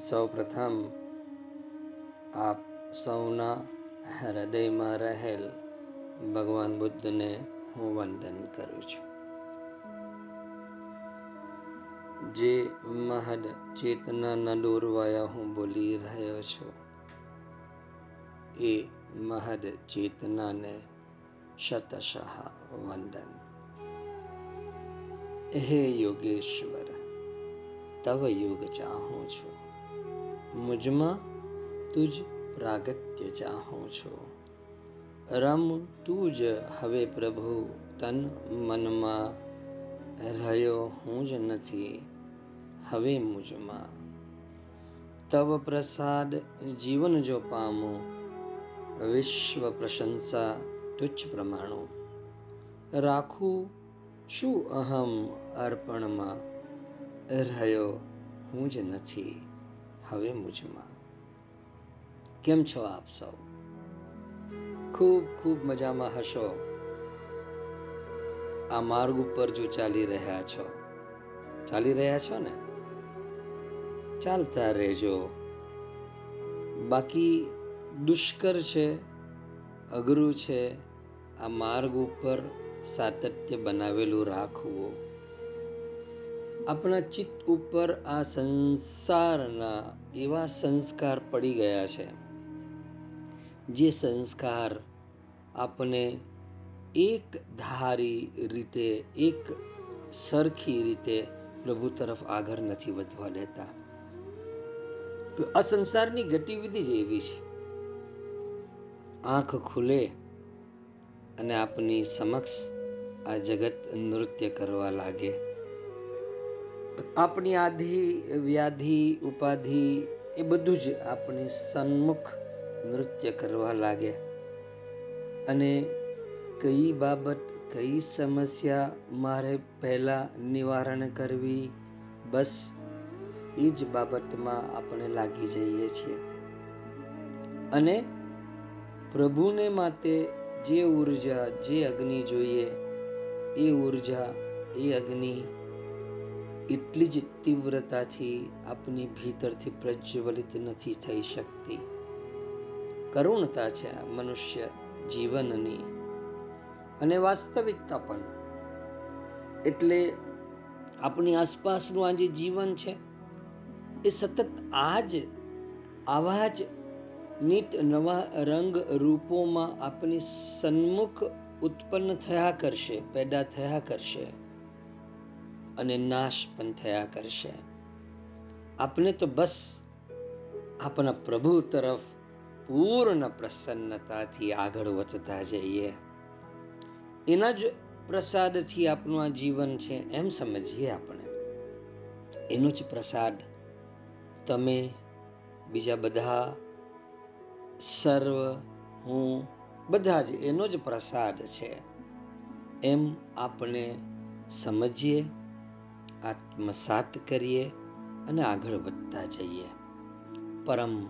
સૌ પ્રથમ આપ સૌના હૃદયમાં રહેલ ભગવાન બુદ્ધને હું વંદન કરું છું. જે મહદ ચેતનાના દોરવાયા હું બોલી રહ્યો છું, એ મહદ ચેતનાને શતશઃ વંદન. હે યોગેશ્વર, તવ યોગ ચાહું છું. મુજમાં તુજ પ્રાગત્ય ચાહું છું. રમ તું જ હવે પ્રભુ, તન મનમાં રહ્યો હું જ નથી, હવે મુજમાં. તવ પ્રસાદ જીવન જો પામું, વિશ્વ પ્રશંસા તુચ્છ પ્રમાણું. રાખું શું અહમ અર્પણમાં, રહ્યો હું જ નથી હવે મુજમાં. કેમ છો આપ સૌ? ખૂબ ખૂબ મજામાં હશો? આ માર્ગ ઉપર જો ચાલી રહ્યા છો, ચાલી રહ્યા છો ને? ચાલતા રહેજો. બાકી દુષ્કર છે, અઘરું છે, આ માર્ગ ઉપર સાતત્ય બનાવેલું રાખવું. આપણા ચિત્ત ઉપર આ સંસારના એવા સંસ્કાર પડી ગયા છે, જે સંસ્કાર આપને એક ધારી રીતે, એક સરખી રીતે પ્રભુ તરફ આગળ નથી વધવા દેતા. તો આ સંસારની ગતિવિધિ જ એવી છે. આંખ ખુલે અને આપની સમક્ષ આ જગત નૃત્ય કરવા લાગે. આપણી આધિ, વ્યાધિ, ઉપાધિ એ બધું જ આપણી સન્મુખ નૃત્ય કરવા લાગે અને કઈ બાબત, કઈ સમસ્યા મારે પહેલાં નિવારણ કરવી, બસ એ જ બાબતમાં આપણે લાગી જઈએ છીએ. અને પ્રભુને માટે જે ઊર્જા, જે અગ્નિ જોઈએ, એ ઊર્જા, એ અગ્નિ એટલી જ તીવ્રતાથી આપની ભીતરથી પ્રજ્વલિત નથી થઈ શકતી. કરુણતા છે આ મનુષ્ય જીવનની અને વાસ્તવિકતા પણ. એટલે આપણી આસપાસનું આ જે જીવન છે, એ સતત આ જ, આવા જ નીત નવા રંગ રૂપોમાં આપણી સન્મુખ ઉત્પન્ન થયા કરશે, પેદા થયા કરશે. અને નાશ પણ થયા કરશે. આપણે તો બસ આપણા પ્રભુ તરફ પૂર્ણ પ્રસન્નતાથી આગળ વધતા જઈએ. એના જ પ્રસાદથી આપણું આ જીવન છે એમ સમજીએ આપણે. એનો જ પ્રસાદ તમે બીજા બધા સર્વ હું બધા જ એનો જ પ્રસાદ છે એમ આપણે સમજીએ. આત્મસાત કરીએ અને આગળ વધતા જઈએ. પરમ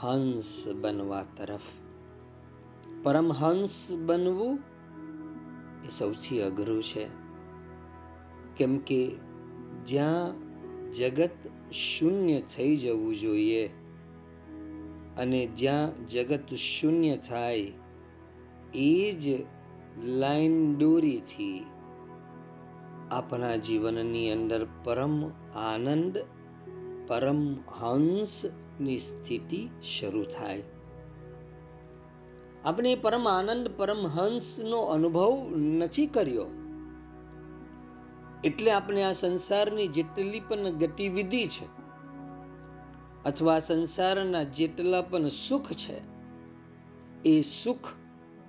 હંસ બનવા તરફ. પરમહંસ બનવું એ સૌથી અઘરું છે. કેમ કે જ્યાં જગત શૂન્ય થઈ જવું જોઈએ અને જ્યાં જગત શૂન્ય થાય, એ જ લાઈન દોરીથી આપણા જીવનની અંદર પરમ આનંદ, પરમ હંસની સ્થિતિ શરૂ થાય. આપણે પરમ આનંદ, પરમ હંસનો અનુભવ નથી કર્યો. એટલે આપણે આ સંસારની જેટલી પણ ગતિવિધિ છે અથવા સંસારના જેટલા પણ સુખ છે, એ સુખ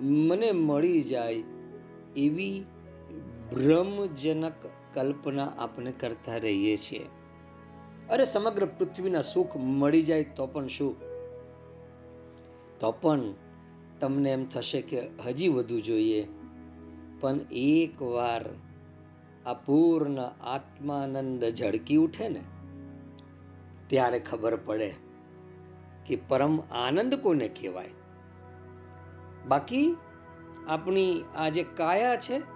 મને મળી જાય એવી ભ્રમજનક કલ્પના આપણે કરતા રહીએ છીએ. અરે સમગ્ર પૃથ્વીના સુખ મળી જાય તો પણ શું? તો પણ તમને એમ થશે કે હજી વધુ જોઈએ. પણ એકવાર અપૂર્ણ આત્માનંદ ઝળકી ઉઠે ને, ત્યારે ખબર પડે કે પરમ આનંદ કોને કહેવાય? બાકી આપણી આ જે કાયા છે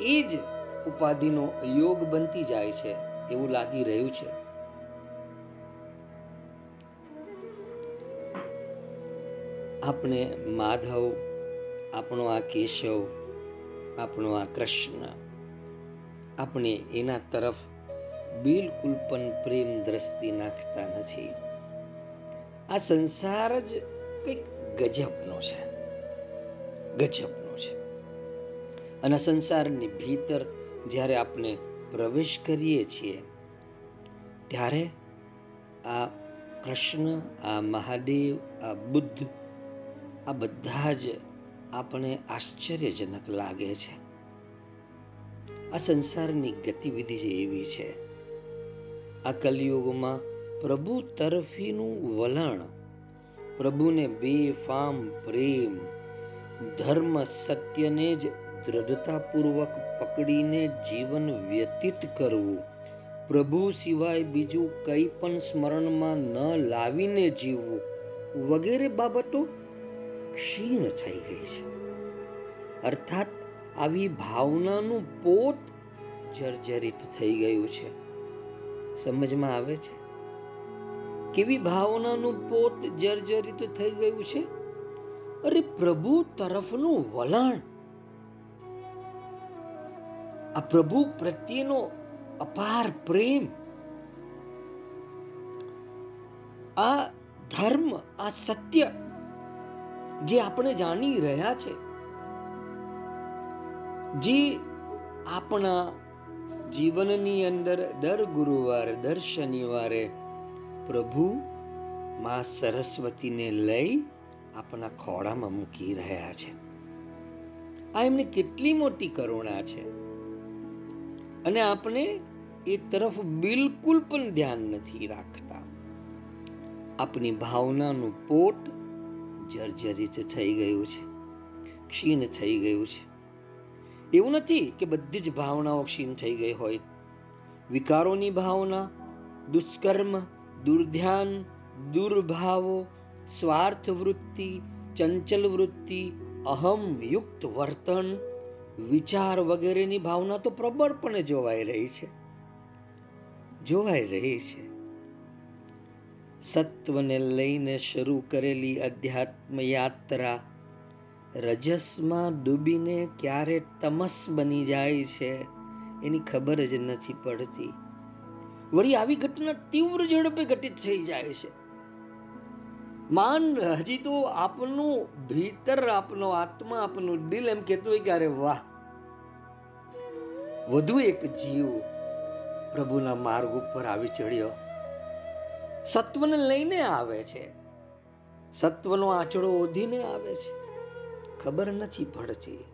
એ જ ઉપાધિનો યોગ બનતી જાય છે એવું લાગી રહ્યું છે. આપણે માધવ, આપણો આ કેશવ, આપણો આ કૃષ્ણ, આપણે એના તરફ બિલકુલ પણ પ્રેમ દ્રષ્ટિ નાખતા નથી. આ સંસાર જ કંઈક ગજબનો છે. ગજબ. અને સંસારની ભીતર જ્યારે આપણે પ્રવેશ કરીએ છીએ, ત્યારે આ કૃષ્ણ, આ મહાદેવ, આ બુદ્ધ, આ બધા જ આપણે આશ્ચર્યજનક લાગે છે. આ સંસારની ગતિવિધિ જે એવી છે, આ કલયુગમાં પ્રભુ તરફીનું વલણ, પ્રભુને બેફામ પ્રેમ, ધર્મ સત્યને જ દ્રઢતાપૂર્વક પકડીને જીવન વ્યતીત કરવું. પ્રભુ સિવાય બીજું કંઈ પણ સ્મરણમાં ન લાવીને જીવવું વગેરે બાબતો ક્ષીણ થઈ ગઈ છે. અર્થાત આવી ભાવનાનું પોત જર્જરિત થઈ ગયું છે. સમજમાં આવે છે? કેવી ભાવનાનું પોત જર્જરિત થઈ ગયું છે? અરે પ્રભુ તરફનું વલણ આ પ્રભુ પ્રત્યેનો અપાર પ્રેમ. આ ધર્મ, આ સત્ય જે આપણે જાણી રહ્યા છે, જે આપણા જીવનની અંદર દર ગુરુવારે, દર શનિવારે પ્રભુ માં સરસ્વતીને લઈ આપણા ખોળામાં મૂકી રહ્યા છે. આ એમની કેટલી મોટી કરુણા છે. અને આપણે એ તરફ બિલકુલ પણ ધ્યાન નથી રાખતા. આપણી ભાવનાનું પોટ જર્જરિત થઈ ગયું છે, ક્ષીણ થઈ ગયું છે. એવું નથી કે બધી જ ભાવનાઓ ક્ષીણ થઈ ગઈ હોય. વિકારોની ભાવના, દુષ્કર્મ, દુર્ધ્યાન, દુર્ભાવો સ્વાર્થ વૃત્તિ ચંચલ વૃત્તિ અહમયુક્ત વર્તન વિચાર વગેરેની ભાવના તો પ્રબળપણે જોવાઈ રહી છે. જોવાઈ રહી છે. સત્વને લઈને શરૂ કરેલી અધ્યાત્મ યાત્રા રજસમાં ડૂબીને ક્યારે તમસ બની જાય છે એની ખબર જ નથી પડતી. વળી આવી ઘટના તીવ્ર ઝડપે ઘટિત થઈ જાય છે. માન, હજી તો આપનું ભીતર, આપનો આત્મા, આપનું દિલ એમ કહેતું હોય કે અરે વાહ. વધુ એક જીવ પ્રભુના માર્ગ ઉપર આવી ચડ્યો. સત્વને લઈને આવે છે. સત્વનો આંચડો ઓધીને આવે છે. ખબર નથી પડતી.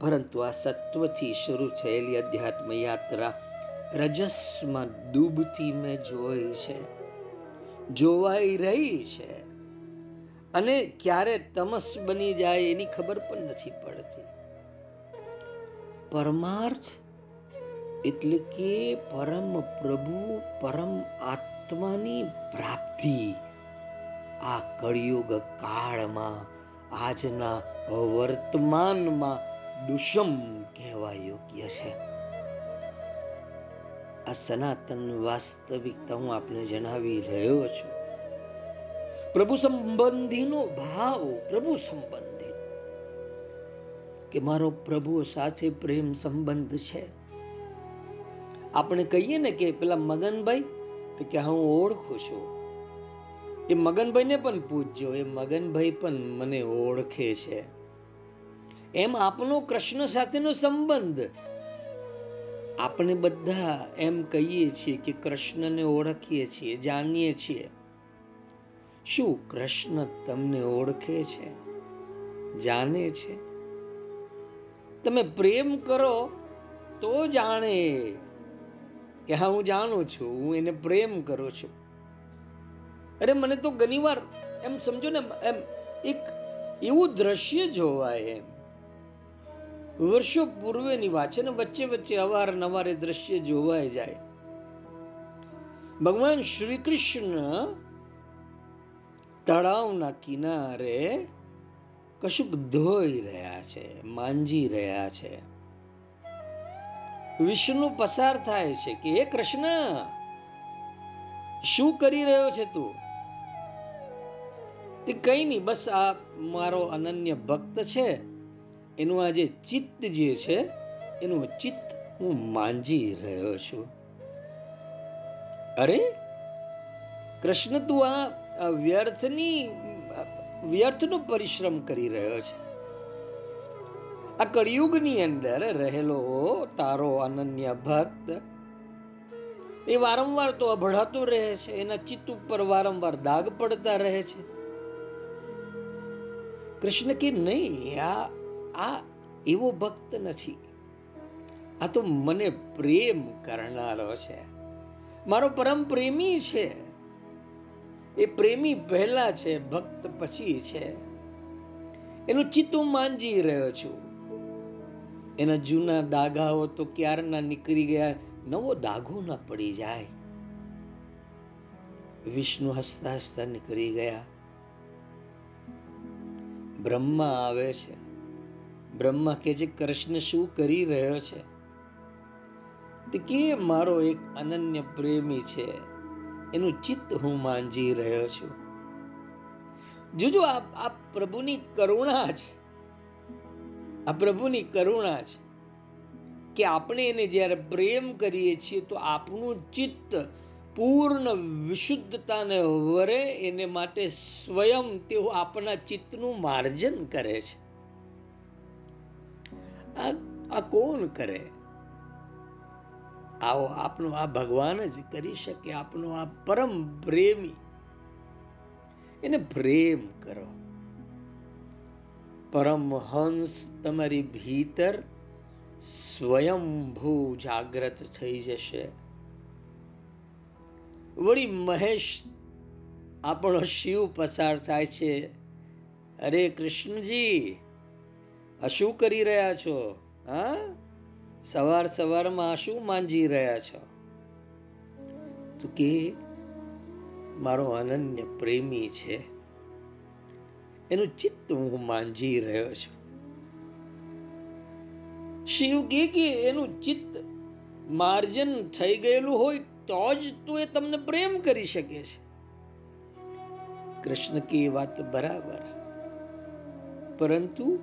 પરંતુ આ સત્વથી શરૂ થયેલી અધ્યાત્મ યાત્રા રજસમાં ડૂબતી મેં જોઈ છે. જોવાઈ રહી છે. અને ક્યારે તમસ બની જાય એની ખબર પણ નથી પડતી. પરમાર્થ એટલે કે પરમ પ્રભુ, પરમ આત્માની પ્રાપ્તિ. આ કળિયુગ કાળમાં, આજના વર્તમાનમાં દુષમ કહેવા યોગ્ય છે. આ સનાતન વાસ્તવિકતા હું આપને જણાવી રહ્યો છું. પ્રભુ સંબંધીનો ભાવ, પ્રભુ સંબંધી. કે મારો પ્રભુ સાથે પ્રેમ સંબંધ છે. આપણે કહીએ ને કે પેલા મગનભાઈ, તો કે હું ઓળખું છું. એ મગનભાઈને પણ પૂછજો એ મગનભાઈ પણ મને ઓળખે છે. એમ આપનો કૃષ્ણ સાથેનો સંબંધ આપણે બધા એમ કહીએ છીએ કે કૃષ્ણને ઓળખીએ છીએ, જાણીએ છીએ. શું કૃષ્ણ તમને ઓળખે છે? જાણે છે? તમે પ્રેમ કરો તો જાણે. કે હા, હું જાણું છું, હું એને પ્રેમ કરું છું. અરે મને તો ઘણીવાર એમ સમજો ને, એમ એક એવું દ્રશ્ય જોવાય એમ. વર્ષો પૂર્વેની વાત છે ને, વચ્ચે વચ્ચે અવારનવાર એ દ્રશ્ય જોવાય જાય. ભગવાન શ્રી કૃષ્ણ તળાવના કિનારે કશુંક ધોઈ રહ્યા છે, માંજી રહ્યા છે. વિષ્ણુ પસાર થાય છે કે, હે કૃષ્ણ, શું કરી રહ્યો છે તું? તે કઈ નહીં, બસ આ મારો અનન્ય ભક્ત છે. એનું આ જે ચિત્ત જે છે, એનું ચિત્ત હું માંજી રહ્યો છું. અરે, કૃષ્ણ તું આ વ્યર્થની, વ્યર્થનો પરિશ્રમ કરી રહ્યો છે. આ કળિયુગની અંદર રહેલો તારો અનન્ય ભક્ત, એ વારંવાર તો અભડાતો રહે છે, એના ચિત્ત ઉપર વારંવાર દાગ પડતા રહે છે. કૃષ્ણ કે નહીં, આ આ એવો ભક્ત નથી. આ તો મને પ્રેમ કરનારો છે. મારો પરમ પ્રેમી છે. એ પ્રેમી પહેલા છે, ભક્ત પછી છે. એનું ચિત્ત માંજી રહ્યો છું. એના જૂના દાગાઓ તો ક્યારના નીકળી ગયા, નવો દાગો ના પડી જાય. વિષ્ણુ હસતા હસતા નીકળી ગયા. બ્રહ્મા આવે છે. બ્રહ્મા કે છે કૃષ્ણ શું કરી રહ્યો છે? કે મારો એક અનન્ય પ્રેમી છે? એનું ચિત્ત હું માંજી રહ્યો છું. જોજો, આ આ પ્રભુની કરુણા છે. આ પ્રભુની કરુણા છે કે આપણે એને જ્યારે પ્રેમ કરીએ છીએ તો આપણું ચિત્ત પૂર્ણ વિશુદ્ધતાને વરે એને માટે સ્વયં તેઓ આપણા ચિત્તનું માર્જન કરે છે. આ કોણ કરે? આવો આપનો આ ભગવાન જ કરી શકે, આપનો આ પરમ પ્રેમી. એને પ્રેમ કરો. પરમહંસ તમારી ભીતર સ્વયંભૂ જાગ્રત થઈ જશે. વળી મહેશ આપણો શિવ પસાર થાય છે. અરે કૃષ્ણજી આ શું કરી રહ્યા છો? હા? સવાર સવારમાં શું માંજી રહ્યા છો? તો કે મારો અનન્ય પ્રેમી છે. એનું ચિત્ત હું માંજી રહ્યો છું. શિવ કે કે એનું ચિત્ત માર્જન થઈ ગયેલું હોય તો જ તો એ તમને પ્રેમ કરી શકે છે. કૃષ્ણ કે વાત બરાબર. પરંતુ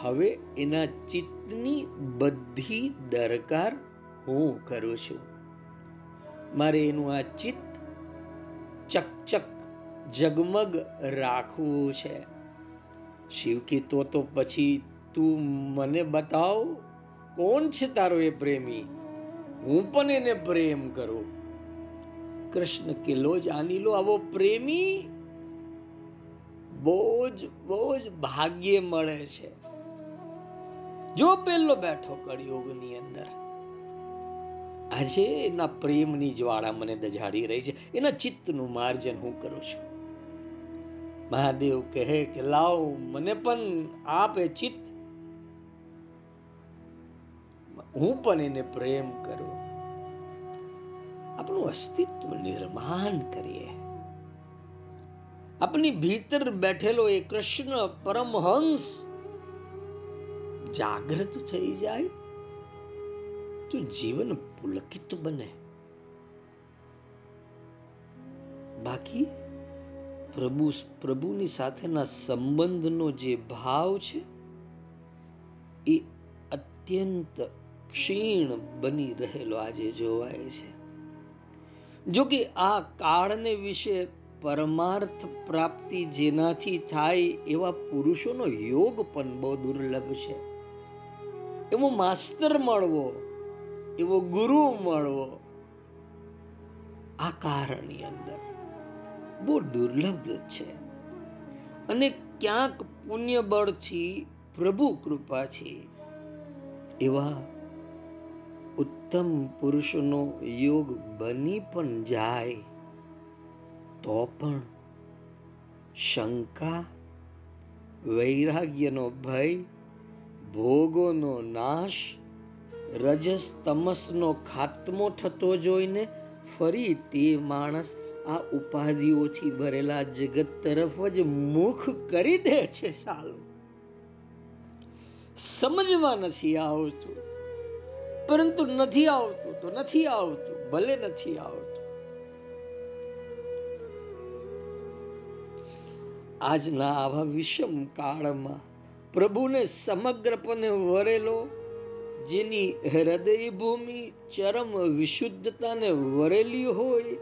હવે એના ચિત્તની બધી દરકાર હું કરું છું. મારે એનું આ ચિત્ત ચકચક જગમગ રાખવું છે. શિવ કે તો પછી તું મને બતાવ કોણ છે તારો એ પ્રેમી? હું પણ એને પ્રેમ કરું. કૃષ્ણ કે લો જ આની લો આવો પ્રેમી. બહુ જ બહુ જ ભાગ્ય મળે છે. જો પેલો બેઠો કળિયુગની અંદર. આજે એના પ્રેમની જ્વાળા મને દજાડી રહી છે. એના ચિત્તનું માર્જન હું કરું છું. મહાદેવ કહે કે, લાવ, મને પણ આપે ચિત્ત. હું પણ એને પ્રેમ કરું. આપણું અસ્તિત્વ નિર્માણ કરીએ. આપની ભીતર બેઠેલો એ કૃષ્ણ પરમહંસ જાગૃત થઈ જાય તો જીવન પુલકિત બને. બાકી પ્રભુ પ્રભુની સાથેના સંબંધનો જે ભાવ છે, એ અત્યંત ક્ષીણ બની રહેલો આજે જોવાય છે. જો કે આ કાળને વિશે પરમાર્થ પ્રાપ્તિ જેનાથી થાય એવા પુરુષોનો યોગ પણ બહુ દુર્લભ છે. એવો માસ્તર મળવો, એવો ગુરુ મળવો, આ કારણની અંદર બહુ દુર્લભ છે. અને ક્યાંક પુણ્ય બળથી પ્રભુ કૃપાથી એવા ઉત્તમ પુરુષનો યોગ બની પણ જાય, તો પણ શંકા, વૈરાગ્યનો ભય ભોગોનો નાશ રજસ તમસનો ખાત્મો થતો જોઈને ફરી તે માણસ આ ઉપાધિઓથી ભરેલા જગત તરફ જ મુખ કરી દે છે સાલો. સમજવા નથી આવતું. પરંતુ નથી આવતું તો નથી આવતું, ભલે નથી આવતું. આજના આવા વિષમ કાળમાં પ્રભુને સમગ્રપણે વરેલો, જેની હૃદય ભૂમિ ચરમ વિશુદ્ધતાને વરેલી હોય,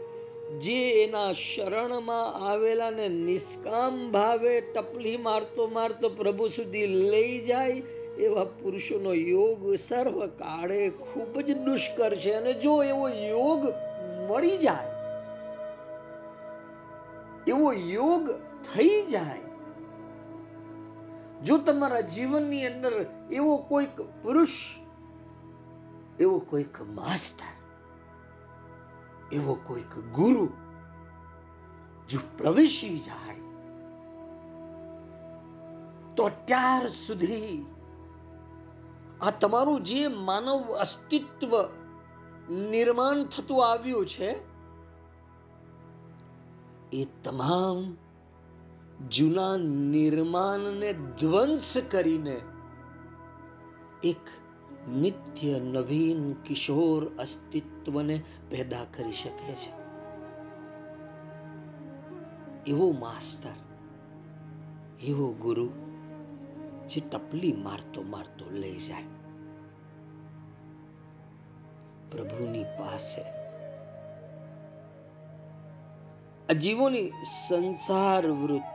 જે એના શરણમાં આવેલાને નિષ્કામ ભાવે ટપલી મારતો મારતો પ્રભુ સુધી લઈ જાય, એવા પુરુષોનો યોગ સર્વ કાળે ખૂબ જ દુષ્કર છે. અને જો એવો યોગ મળી જાય, એવો યોગ થઈ જાય જો તમારા જીવનની અંદર એવો કોઈક પુરુષ, એવો કોઈક માસ્ટર, એવો કોઈક ગુરુ જો પ્રવેશી જાય, તો અત્યાર સુધી આ તમારું જે માનવ અસ્તિત્વ નિર્માણ થતું આવ્યું છે, એ તમામ જૂના નિર્માણને ધ્વંસ કરીને એક નિત્ય નવીન કિશોર અસ્તિત્વને પેદા કરી શકે છે. એવો માસ્તર, એવો ગુરુ જે ટપલી મારતો મારતો લઈ જાય. પ્રભુની પાસે જીવોની સંસાર વૃત્તિ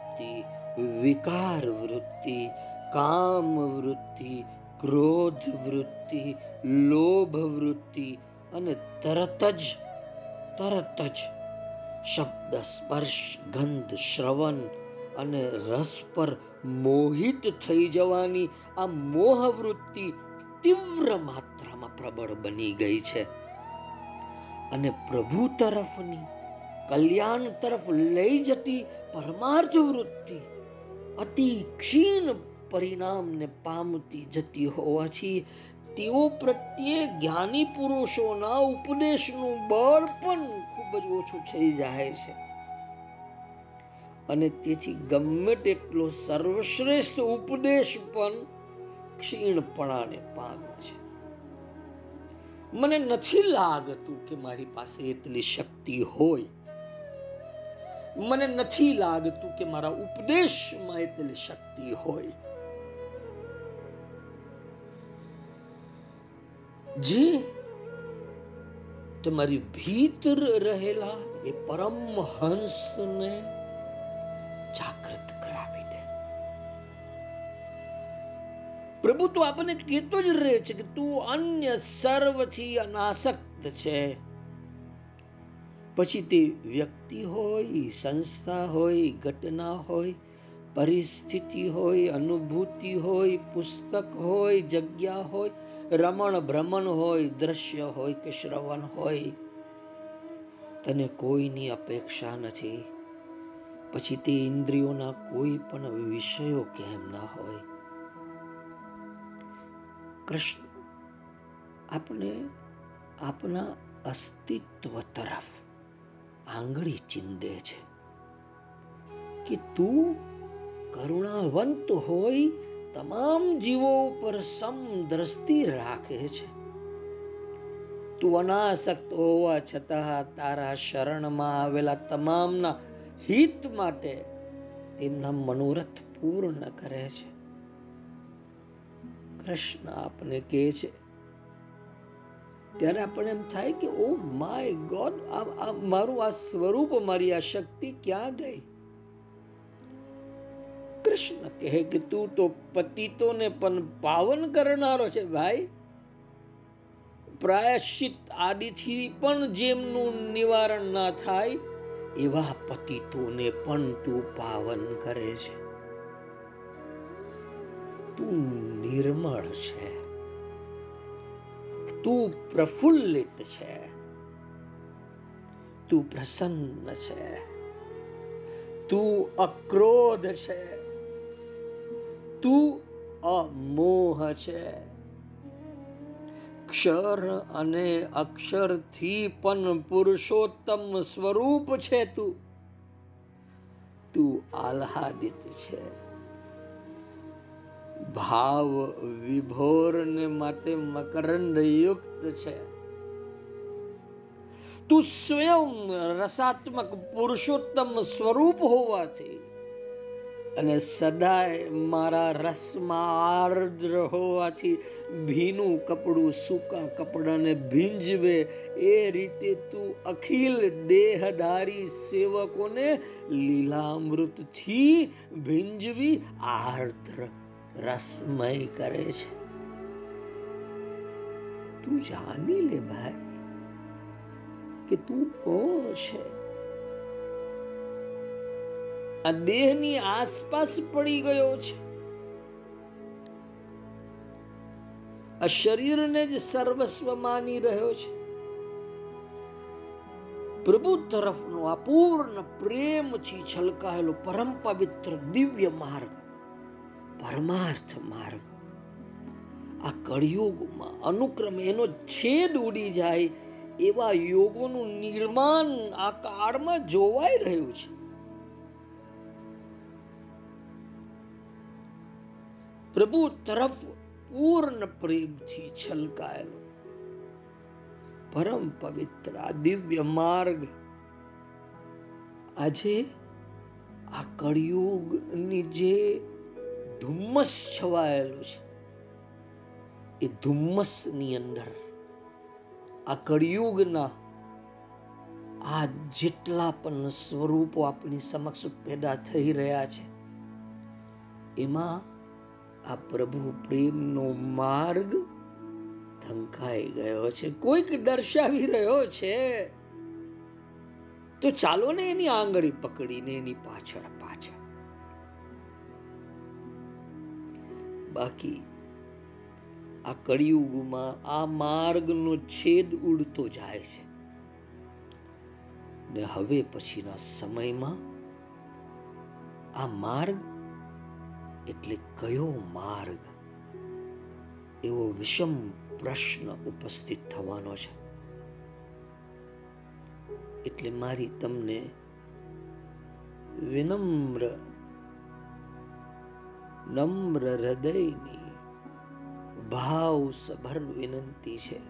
વિકાર વૃત્તિ કામ વૃત્તિ ક્રોધ વૃત્તિ લોભ વૃત્તિ અને તરત જ તરત જ શબ્દ, સ્પર્શ, ગંધ, શ્રવણ અને રસ પર મોહિત થઈ જવાની આ મોહ વૃત્તિ તીવ્ર માત્રામાં પ્રબળ બની ગઈ છે. અને પ્રભુ તરફની કલ્યાણ તરફ લઈ જતી પરમાર્થ વૃત્તિ. અતિ ક્ષીણ પરિણામને પામતી જતી હોવાથી તેઓ પ્રત્યે જ્ઞાની પુરુષોના ઉપદેશનું બળ પણ ખૂબ જ ઓછું થઈ જાય છે. અને તેથી ગમે તેટલો સર્વશ્રેષ્ઠ ઉપદેશ પણ ક્ષીણપણાને પામે છે. મને નથી લાગતું કે મારી પાસે એટલી શક્તિ હોય. મને નથી લાગતું કે મારા ઉપદેશમાં એટલી શક્તિ હોય. જે, તમારી ભીતર રહેલા એ પરમ હંસને જાગૃત કરાવી દે પ્રભુ, તો આપણને કહેતો જ રહે છે કે તું અન્ય સર્વથી અનાસક્ત છે. પછી તે વ્યક્તિ હોય સંસ્થા હોય ઘટના હોય, પરિસ્થિતિ હોય, અનુભૂતિ હોય, પુસ્તક હોય, જગ્યા હોય, રમણ ભ્રમણ હોય, દ્રશ્ય હોય કે શ્રવણ હોય, તને કોઈની અપેક્ષા નથી. પછી તે ઇન્દ્રિયોના કોઈ પણ વિષયો કેમ ના હોય. કૃષ્ણ, આપણે આપના અસ્તિત્વ તરફ આંગળી ચીંદે છે કે તું કરુણાવંત હોય, તમામ જીવો ઉપર સમદ્રષ્ટિ રાખે છે. તું અનાસક્ત હોવા છતાં તારા શરણમાં આવેલા તમામના હિત માટે તેમના મનોરથ પૂર્ણ કરે છે. કૃષ્ણ આપને કહે છે ત્યારે આપણે એમ થાય કે ઓ માય ગોડ મારું આ સ્વરૂપ, મારી આ શક્તિ ક્યાં ગઈ? કૃષ્ણ કહે કે, તું તો પતિતોને પણ પાવન કરનારો છે ભાઈ. પ્રાયશ્ચિત આદિથી પણ જેમનું નિવારણ ના થાય, એવા પતિતોને પણ તું પાવન કરે છે. તું નિર્મળ છે. તું પ્રફુલ્લિત છે. તું પ્રસન્ન છે. તું અક્રોધ છે. તું અમોહ છે. ક્ષર અને અક્ષરથી પણ પુરુષોત્તમ સ્વરૂપ છે તું. તું આહ્લાદિત છે. ભાવ વિભોરને માટે મકરંદ યુક્ત છે. તું સ્વયં રસાત્મક પુરુષોત્તમ સ્વરૂપ હોવાથી અને સદાય મારા રસમાં આર્દ્ર હોવાથી ભીનું કપડું, સૂકા કપડાને ભીંજવે એ રીતે તું અખિલ દેહધારી સેવકોને લીલામૃતથી ભીંજવી આર્દ્ર રસમય કરે છે. તું જાણી લે ભાઈ કે તું કોણ છે? આ દેહની આસપાસ પડી ગયો છે. આ શરીરને જ સર્વસ્વ માની રહ્યો છે. પ્રભુ તરફનો અપૂર્ણ પ્રેમથી છલકાયેલો પરમ પવિત્ર દિવ્ય માર્ગ પરમાર્થ માર્ગ. આ કળિયુગમાં અનુક્રમે એનો છેદ ઉડી જાય એવા યોગોનું નિર્માણ આ કાળમાં જોવાઈ રહ્યું છે. પ્રભુ તરફ પૂર્ણ પ્રેમથી છલકાયેલો પરમ પવિત્ર દિવ્ય માર્ગ. આજે આ કળિયુગની જે ધુમ્મસ છવાયેલું છે. એ ધુમ્મસની અંદર આ કળિયુગના આ જેટલા પણ સ્વરૂપો આપણી સમક્ષ પેદા થઈ રહ્યા છે, એમાં આ પ્રભુ પ્રેમનો માર્ગ ધંકાઈ ગયો છે. કોઈક દર્શાવી રહ્યો છે. તો ચાલો ને એની આંગળી પકડીને એની પાછળ પાછળ. બાકી. આ કળિયુગમાં આ માર્ગનો છેદ ઉડતો જાય છે. ને હવે પછીના સમયમાં આ માર્ગ એટલે કયો માર્ગ? એવો વિષમ પ્રશ્ન ઉપસ્થિત થવાનો છે. એટલે મારી તમને વિનમ્ર નમ્ર હૃદયની ભાવ સભર વિનંતી છે.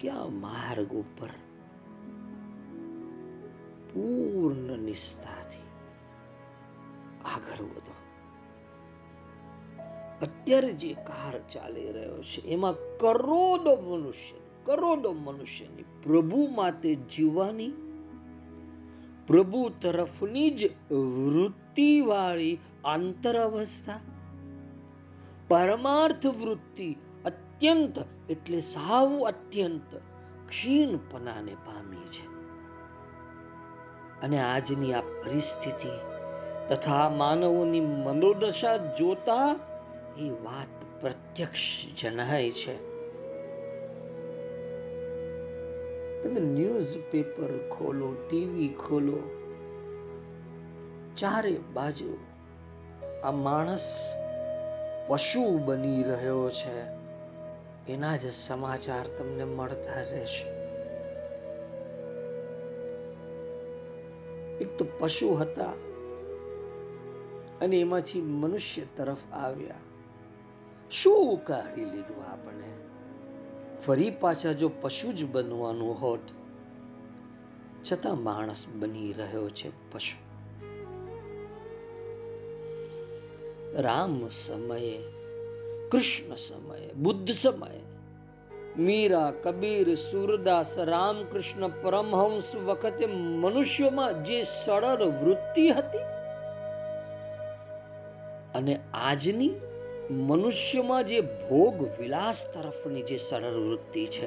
ક્યાં માર્ગ ઉપર? પૂર્ણ નિષ્ઠાથી આગળ વધો. અત્યારે જે કાર ચાલી રહ્યો છે, એમાં કરોડો મનુષ્ય કરોડો મનુષ્યની પ્રભુ માટે જીવવાની પ્રભુ તરફની જ વૃત્તિવાળી આંતર અવસ્થા પરમાર્થ વૃત્તિ અત્યંત એટલે સાવ અત્યંત ક્ષીણપણાને પામી છે. અને આજની આ પરિસ્થિતિ તથા માનવોની મનોદશા જોતા એ વાત પ્રત્યક્ષ જણાય છે. તમે ન્યૂઝ પેપર ખોલો, ટીવી ખોલો, ચારે બાજુ આ માણસ પશુ બની રહ્યો છે. એના જ સમાચાર તમને મળતા રહેશે. એક તો પશુ હતા અને એમાંથી મનુષ્ય તરફ આવ્યા. શું કાઢી લીધું આપણે? ફરી પાછા જો પશુ જ બનવાનું હોત, છતાં માણસ બની રહ્યો છે પશુ. રામ સમયે, કૃષ્ણ સમયે, બુદ્ધ સમયે, મીરા, કબીર, સુરદાસ, રામકૃષ્ણ, પરમહંસ વખતે મનુષ્યોમાં જે સરળ વૃત્તિ હતી, અને આજની મનુષ્યમાં જે ભોગ વિલાસ તરફની જે સરળ વૃત્તિ છે,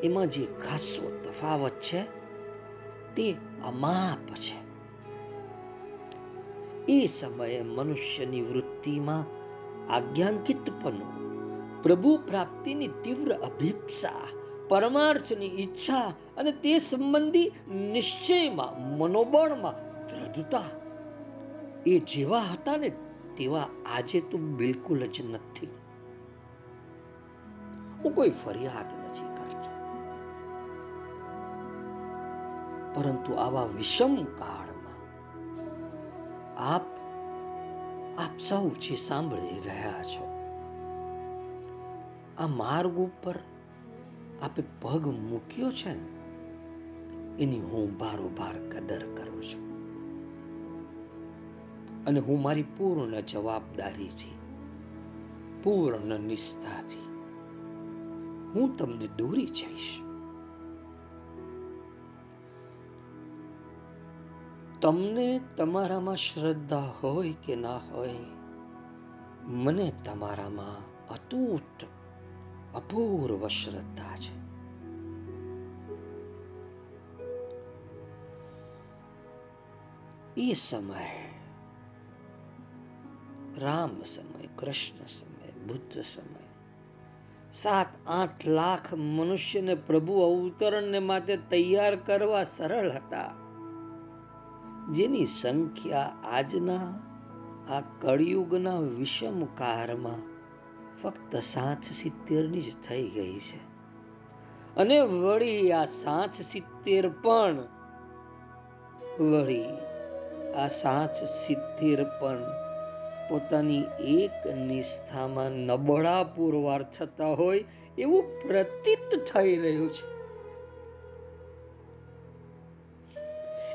એમાં જે ખાસો તફાવત છે, તે અમાપ છે. એ સમયે મનુષ્યની વૃત્તિમાં આજ્ઞાંકિતપણું પ્રભુ પ્રાપ્તિની તીવ્ર અભિપ્સા, પરમાર્થની ઈચ્છા અને તે સંબંધી નિશ્ચયમાં, મનોબળમાં દ્રઢતા, એ જેવા હતા ને તેવા આજે તો બિલકુલ જ નથી. હું કોઈ ફરિયાદ નથી કરતો. પરંતુ આવા વિષમ કાળમાં આપ આપ સૌ જે સાંભળી રહ્યા છો, આ માર્ગ ઉપર આપે પગ મૂક્યો છે ને, એની હું બારોબાર કદર કરું છું. અને હું મારી પૂર્ણ જવાબદારીથી પૂર્ણ નિષ્ઠાથી હું તમને દોરી જઈશ. તમને તમારામાં શ્રદ્ધા હોય કે ના હોય, મને તમારામાં અતૂટ, અપૂર્વ શ્રદ્ધા છે. એ સમય રામ સમય કૃષ્ણ સમય બુદ્ધ સમય સાત, આઠ લાખ મનુષ્યને પ્રભુ અવતરણને માટે તૈયાર કરવા સરળ હતા. જેની સંખ્યા આજના આ કળિયુગના વિષમ કાળમાં ફક્ત સાત સિત્તેરની જ થઈ ગઈ છે. અને વળી આ સાત સિત્તેર પણ, વળી આ સાત સિત્તેર પણ પોતાની એક નિષ્ઠામાં નબળા પુરવાર થતા હોય એવું પ્રતીત થઈ રહ્યું છે.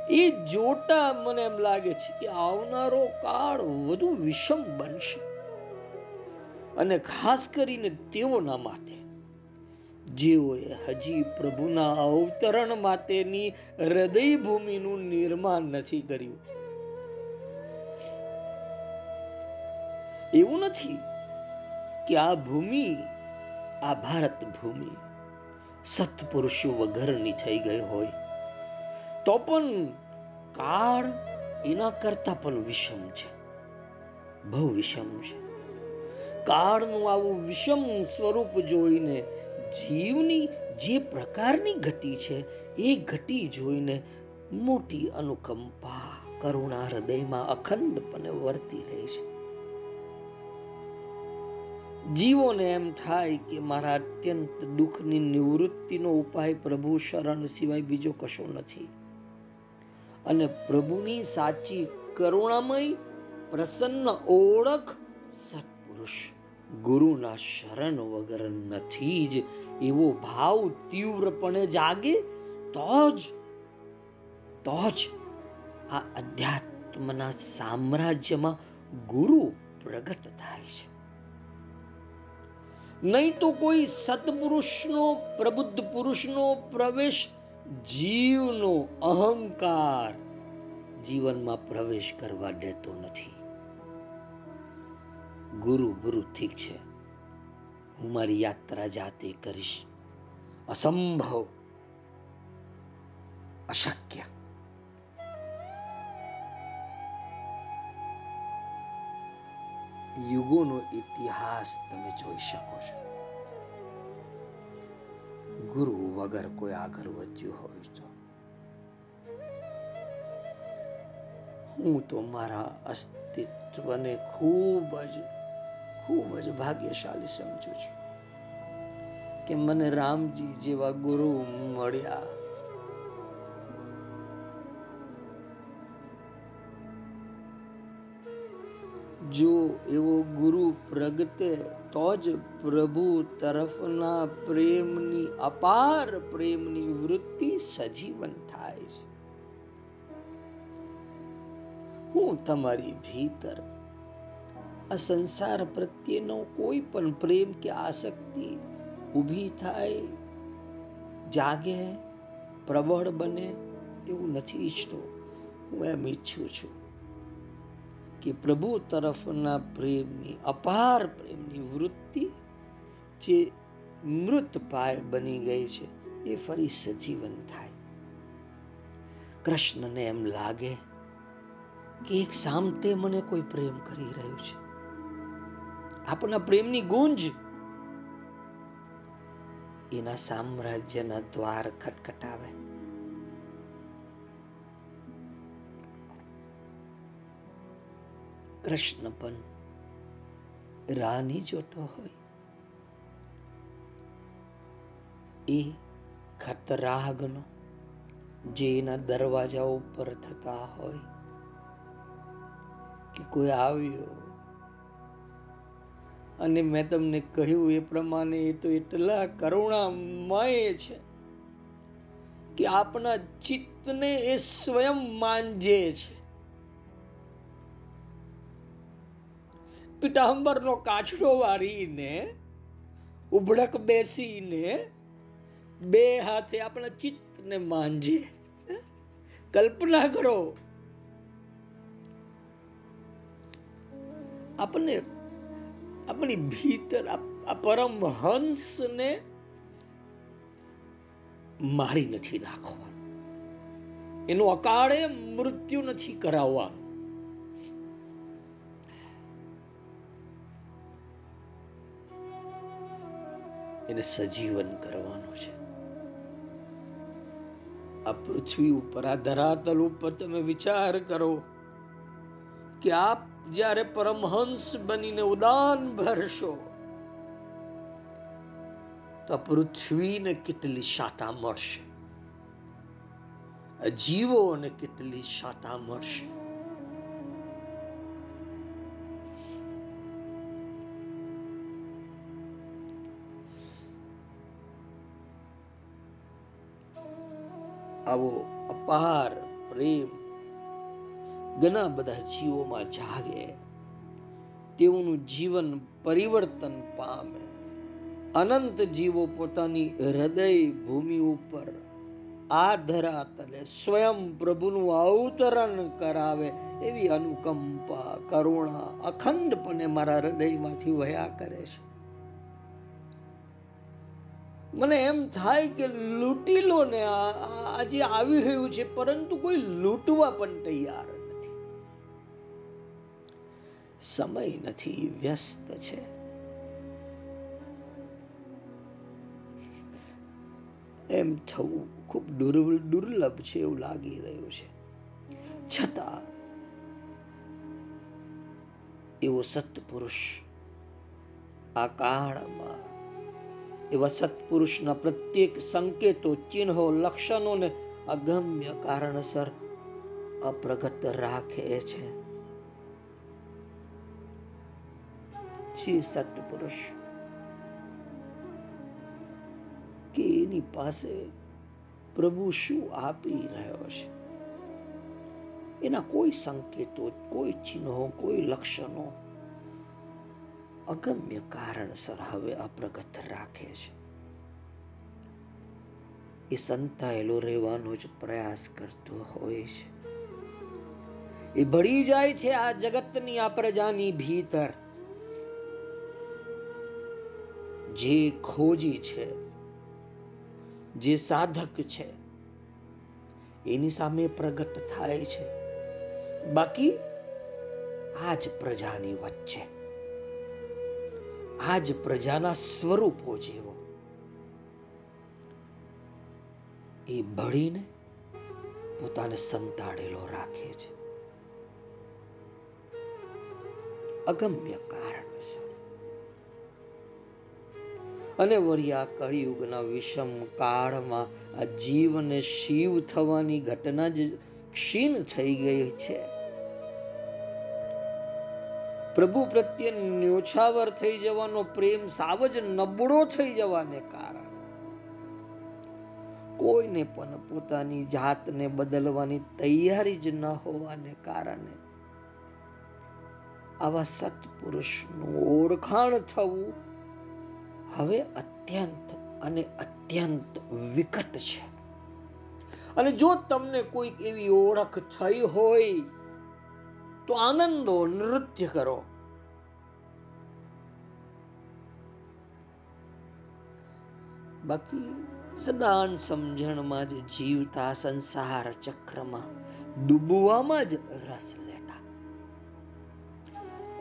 એ જોતા મને એમ લાગે છે કે આવનારો કાળ વધુ વિષમ બનશે. અને ખાસ કરીને તેઓના માટે. જેઓએ હજી પ્રભુના અવતરણ માટેની હૃદય ભૂમિનું નિર્માણ નથી કર્યું. એવું નથી કે આ ભૂમિ, આ ભારત ભૂમિ સત્પુરુષો વગરની થઈ ગઈ હોય, તો પણ કાળ એના કરતા પણ વિષમ છે, બહુ વિષમ છે. કાળનું આવું વિષમ સ્વરૂપ જોઈને જીવની જે પ્રકારની ગતિ છે, એ ગતિ જોઈને મોટી અનુકંપા કરુણા હૃદયમાં અખંડપણે વર્તી રહી છે. જીવોને એમ થાય કે મારા અત્યંત દુઃખની નિવૃત્તિનો ઉપાય પ્રભુ શરણ સિવાય બીજો કશો નથી. અને પ્રભુની સાચી કરુણામય, પ્રસન્ન ઓળખ સત્પુરુષ ગુરુના શરણ વગર નથી જ. એવો ભાવ તીવ્રપણે જાગે તો જ તો જ આ અધ્યાત્મના સામ્રાજ્યમાં ગુરુ પ્રગટ થાય છે. નહીં તો કોઈ સત્પુરુષનો, પ્રબુદ્ધ પુરુષનો પ્રવેશ, જીવનો અહંકાર જીવનમાં પ્રવેશ કરવા દેતો નથી. ગુરુ ગુરુ, ઠીક છે. હું મારી યાત્રા જાતે કરીશ. અસંભવ. અશક્ય. યુગોનો ઇતિહાસ તમે જોઈ શકો છો. ગુરુ વગર કોઈ આગળ વધ્યું હોય તો. હું તો મારા અસ્તિત્વને ખૂબ જ ખૂબ જ ભાગ્યશાળી સમજુ છું કે મને રામજી જેવા ગુરુ મળ્યા જો એવો ગુરુ પ્રગટે, તો જ પ્રભુ તરફના પ્રેમની અપાર પ્રેમની વૃત્તિ સજીવન થાય છે. હું તમારી ભીતર આ સંસાર પ્રત્યેનો કોઈ પણ પ્રેમ કે આસક્તિ ઊભી થાય, જાગે, પ્રબળ બને એવું નથી ઈચ્છતો. હું એમ ઈચ્છું છું કે પ્રભુ તરફના પ્રેમની, અપાર પ્રેમની વૃત્તિ જે મૃત પાય બની ગઈ છે, એ ફરી સજીવન થાય. કૃષ્ણને એમ લાગે કે એક સામતે મને કોઈ પ્રેમ કરી રહ્યું છે. આપણા પ્રેમની ગુંજ. એના સામ્રાજ્યના દ્વાર ખટખટાવે. કૃષ્ણ પણ રાની જોતો હોય. એ ખતરાગનો જે એના દરવાજા ઉપર થતા હોય કે કોઈ આવ્યો. અને મેં તમને કહ્યું એ પ્રમાણે એ તો એટલા કરુણામય છે કે આપણા ચિત્તને એ સ્વયં માંજે છે. પિતાંબરનો કાછડો વાળીને, ઉભડક બેસીને, બે હાથે આપણા ચિત્તને માંજે. કલ્પના કરો. આપણને આપણી ભીતર, આ પરમહંસને મારી નથી નાખવાનું. એનું અકાળે મૃત્યુ નથી કરાવવાનું. એને સજીવન કરવાનો છે. આ પૃથ્વી ઉપર, આ ધરાતલ ઉપર તમે વિચાર કરો કે આપ જ્યારે પરમહંસ બનીને ઉદાન ભરશો, તો પૃથ્વીને કેટલી શાટા મળશે? જીવોને કેટલી શાટા મળશે? આવો અપાર પ્રેમ. ઘણા બધા જીવોમાં જાગે. તેઓનું જીવન પરિવર્તન પામે. અનંત જીવો પોતાની હૃદય ભૂમિ ઉપર આ ધરાતલે સ્વયં પ્રભુનું અવતરણ કરાવે એવી અનુકંપા, કરુણા, અખંડપણે મારા હૃદયમાંથી વયા કરે છે. મને એમ થાય કે લૂંટી લો ને આજે આવી રહ્યું છે, પરંતુ કોઈ લૂંટવા પણ તૈયાર નથી. સમય નથી, વ્યસ્ત છે. એમ થવું ખૂબ દુર્લભ છે એવું લાગી રહ્યું છે. છતાં, એવો સત્પુરુષ આ કાળમાં એવા સત્પુરુષના પ્રત્યેક સંકેતો, ચિહ્નો, લક્ષણોને અગમ્ય કારણસર અપ્રગટ રાખે છે. જે સત્પુરુષ, કે એની પાસે પ્રભુ શું આપી રહ્યો છે? એના કોઈ સંકેતો, કોઈ ચિહ્નો, કોઈ લક્ષણો અગમ્ય કારણસર હવે અપ્રગટ રાખે છે. એ સંતાયેલો રહેવાનો જ પ્રયાસ કરતો હોય છે. એ ભળી જાય છે આ જગતની આ પ્રજાની ભીતર. જે ખોજી છે, જે સાધક છે, એની સામે પ્રગટ થાય છે. બાકી આ જ પ્રજાની વચ્ચે. આ જ પ્રજાના સ્વરૂપો જેવો. એ ભળીને પોતાને સંતાડેલો રાખે છે. અગમ્ય કારણસર. અને વળ્યા કળિયુગના વિષમ કાળમાં આ જીવને શિવ થવાની ઘટના જ ક્ષીણ થઈ ગઈ છે. પ્રભુ પ્રત્યે ન્યોછાવર થઈ જવાનો પ્રેમ સાવ જ નબળો થઈ જવાને કારણે. કોઈને પણ પોતાની જાતને બદલવાની તૈયારી જ ન હોવાને કારણે આવા સત્પુરુષનું ઓળખાણ થવું હવે અત્યંત અને અત્યંત વિકટ છે. અને જો તમને કોઈક એવી ઓળખ થઈ હોય, તો આનંદો નૃત્ય કરો. બાકી સદાન સમજણમાં જ જીવતા સંસાર ચક્રમાં ડૂબવામાં જ રસ લેતા.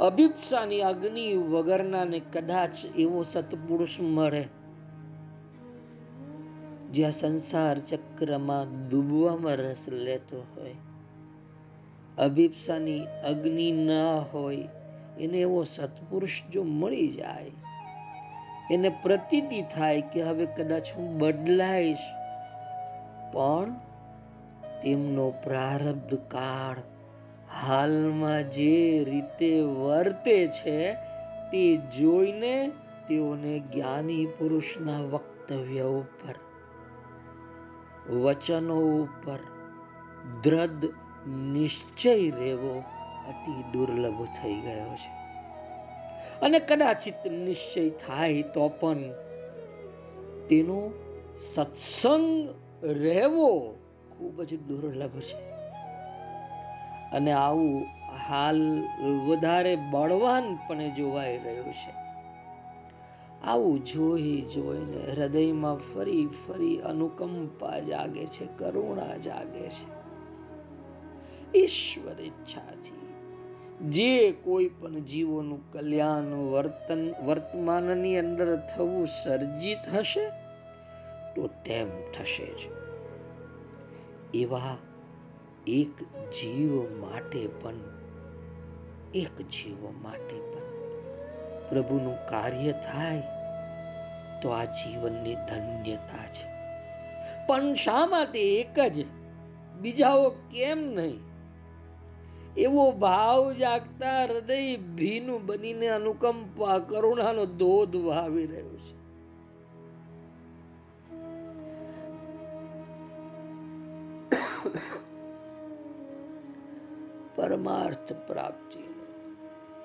અભિપ્સાની અગ્નિ વગરનાને કદાચ એવો સત્પુરુષ મળે જ્યાં સંસાર ચક્રમાં ડૂબવામાં રસ લેતો હોય. અભિપ્સાની અગ્નિ ના હોય એને એવો સત્પુરુષ જો મળી જાય એને પ્રતીતિ થાય કે હવે કદાચ હું બદલાઈશ. પણ તેમનો પ્રારબ્ધ કાળ હાલમાં જે રીતે વર્તે છે, તે જોઈને તેઓને જ્ઞાની પુરુષના વક્તવ્ય ઉપર, વચનો ઉપર દ્રઢ નિશ્ચય રહેવો અતિ દુર્લભ થઈ ગયો છે. અને કદાચિત નિશ્ચય થાય તો પણ તેનો સત્સંગ રહેવો ખૂબ જ દુર્લભ છે. અને આવું હાલ વધારે બળવાનપણે જોવાઈ રહ્યું છે. આવું જોઈ જોઈને હૃદયમાં ફરી ફરી અનુકંપા જાગે છે, કરુણા જાગે છે. ઈશ્વર ઈચ્છાથી જે કોઈ પણ જીવોનું કલ્યાણ વર્તન, વર્તમાનની અંદર થવું સર્જિત હશે, તો તેમ થશે જ. એવા એક જીવ માટે પણ, એક જીવ માટે પણ પ્રભુનું કાર્ય થાય, તો આ જીવનની ધન્યતા છે. પણ શા માટે એક જ? બીજાઓ કેમ નહીં? એવો ભાવ જાગતા હૃદય ભીનું બનીને અનુકંપા કરુણાનો ધોધ વહાવી રહ્યો છે. પરમાર્થ પ્રાપ્તિ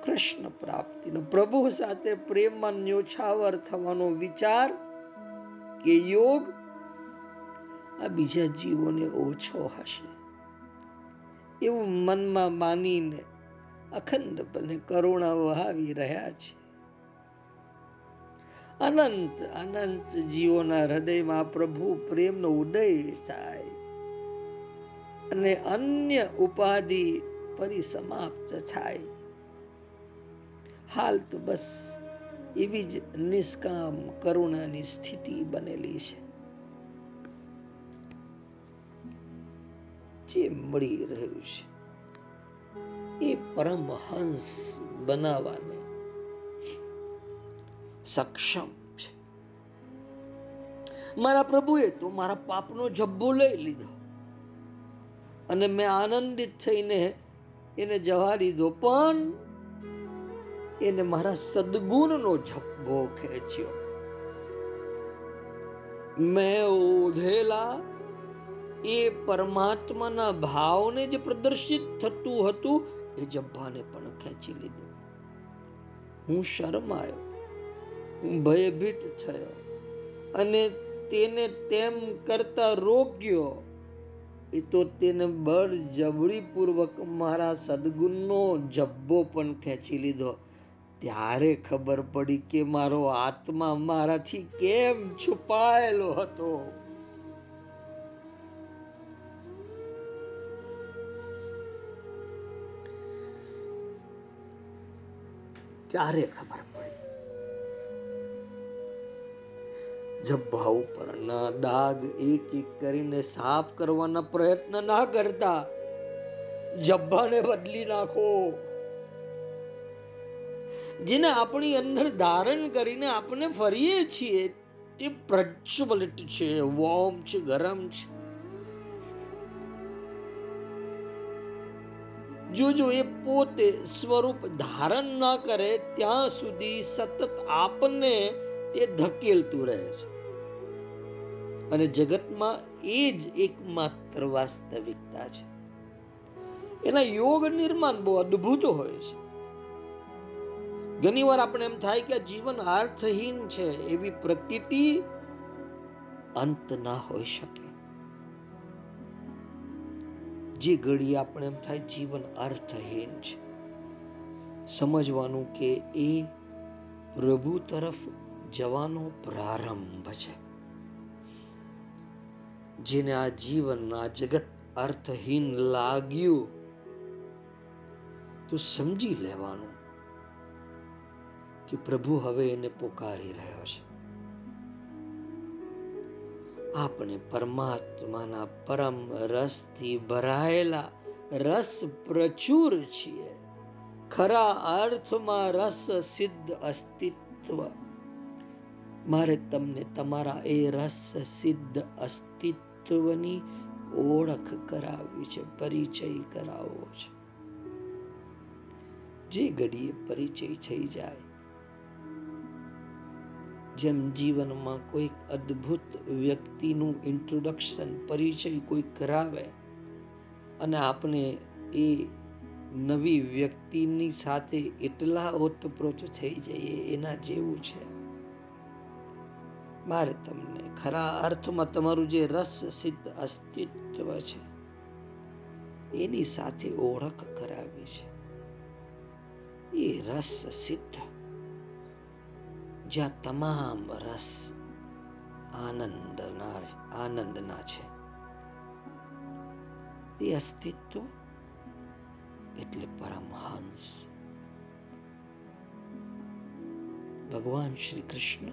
કૃષ્ણ પ્રાપ્તિનો, પ્રભુ સાથે પ્રેમમાં ન્યોછાવર થવાનો વિચાર કે યોગ આ બીજા જીવોને ઓછો હશે. એવું મનમાં માનીને અખંડપણે કરુણા વહાવી રહ્યા છે. અનંત અનંત જીવોના હૃદયમાં પ્રભુ પ્રેમનો ઉદય થાય અને અન્ય ઉપાધિ પરિસમાપ્ત થાય. હાલ તો બસ એવી જ નિષ્કામ કરુણાની સ્થિતિ બનેલી છે. જે મળી રહ્યું છે. એ પરમહંસ બનાવવાને સક્ષમ છે. મારા પ્રભુએ તો મારા પાપનો જબ્બો લઈ લીધો. અને મેં આનંદિત થઈને એને જવા દીધો, પણ એને મારા સદગુણનો જબ્બો ખેંચ્યો. મેં ઓઢેલા એ પરમાત્માના ભાવને જે પ્રદર્શિત થતું હતું, એ જબ્બાને પણ ખેંચી લીધું. હું શરમાયો, હું ભયભીત થયો અને તેને તેમ કરતા રોક્યો. એ તો તેને બળ જબરીપૂર્વક મારા સદગુણનો જબ્બો પણ ખેંચી લીધો. ત્યારે ખબર પડી કે મારો આત્મા મારાથી કેમ છુપાયેલો હતો? ત્યારે ખબર પડી. જબ્બા ઉપરના દાગ એક એક કરીને સાફ કરવાના પ્રયત્ન ના કરતા જબ્બાને બદલી નાખો. જેને આપણી અંદર ધારણ કરીને આપણે ફરીએ છીએ તે પ્રજ્વલિત છે, વોમ છે, ગરમ છે. જોજો એ પોતે સ્વરૂપ ધારણ ન કરે, ત્યાં સુધી સતત આપને તે ધકેલતું રહે છે. અને જગતમાં એ જ એકમાત્ર વાસ્તવિકતા છે. એના યોગ નિર્માણ બહુ અદ્ભુત હોય છે. ઘણીવાર આપણે એમ થાય કે જીવન અર્થહીન છે, એવી પ્રતીતિ અંત ના હોઈ શકે. જે ઘડી આપણે એમ થાય જીવન અર્થહીન છે. સમજવાનું કે એ પ્રભુ તરફ જવાનો પ્રારંભ છે. જેને આ જીવન, આ જગત અર્થહીન લાગ્યું, તો સમજી લેવાનું કે પ્રભુ હવે એને પોકારી રહ્યો છે. આપણે પરમાત્માના પરમ રસથી ભરાયેલા રસ પ્રચુર છીએ. ખરા અર્થમાં રસ સિદ્ધ અસ્તિત્વ. મારે તમને તમારા એ રસ સિદ્ધ અસ્તિત્વની ઓળખ કરાવવી છે, પરિચય કરાવવો છે. જે ઘડીએ પરિચય થઈ જાય જેમ જીવનમાં કોઈક અદ્ભુત વ્યક્તિનું ઇન્ટ્રોડક્શન પરિચય કોઈ કરાવે અને આપણે એ નવી વ્યક્તિની સાથે એટલા ઓતપ્રોત થઈ જઈએ એના જેવું છે. મારે તમને ખરા અર્થમાં તમારું જે રસ સિદ્ધ અસ્તિત્વ છે, એની સાથે ઓળખ કરાવી છે. એ રસ સિદ્ધ જ્યાં તમામ રસ આનંદના આનંદના છે. એ અસ્તિત્વ એટલે પરમહંસ. ભગવાન શ્રી કૃષ્ણ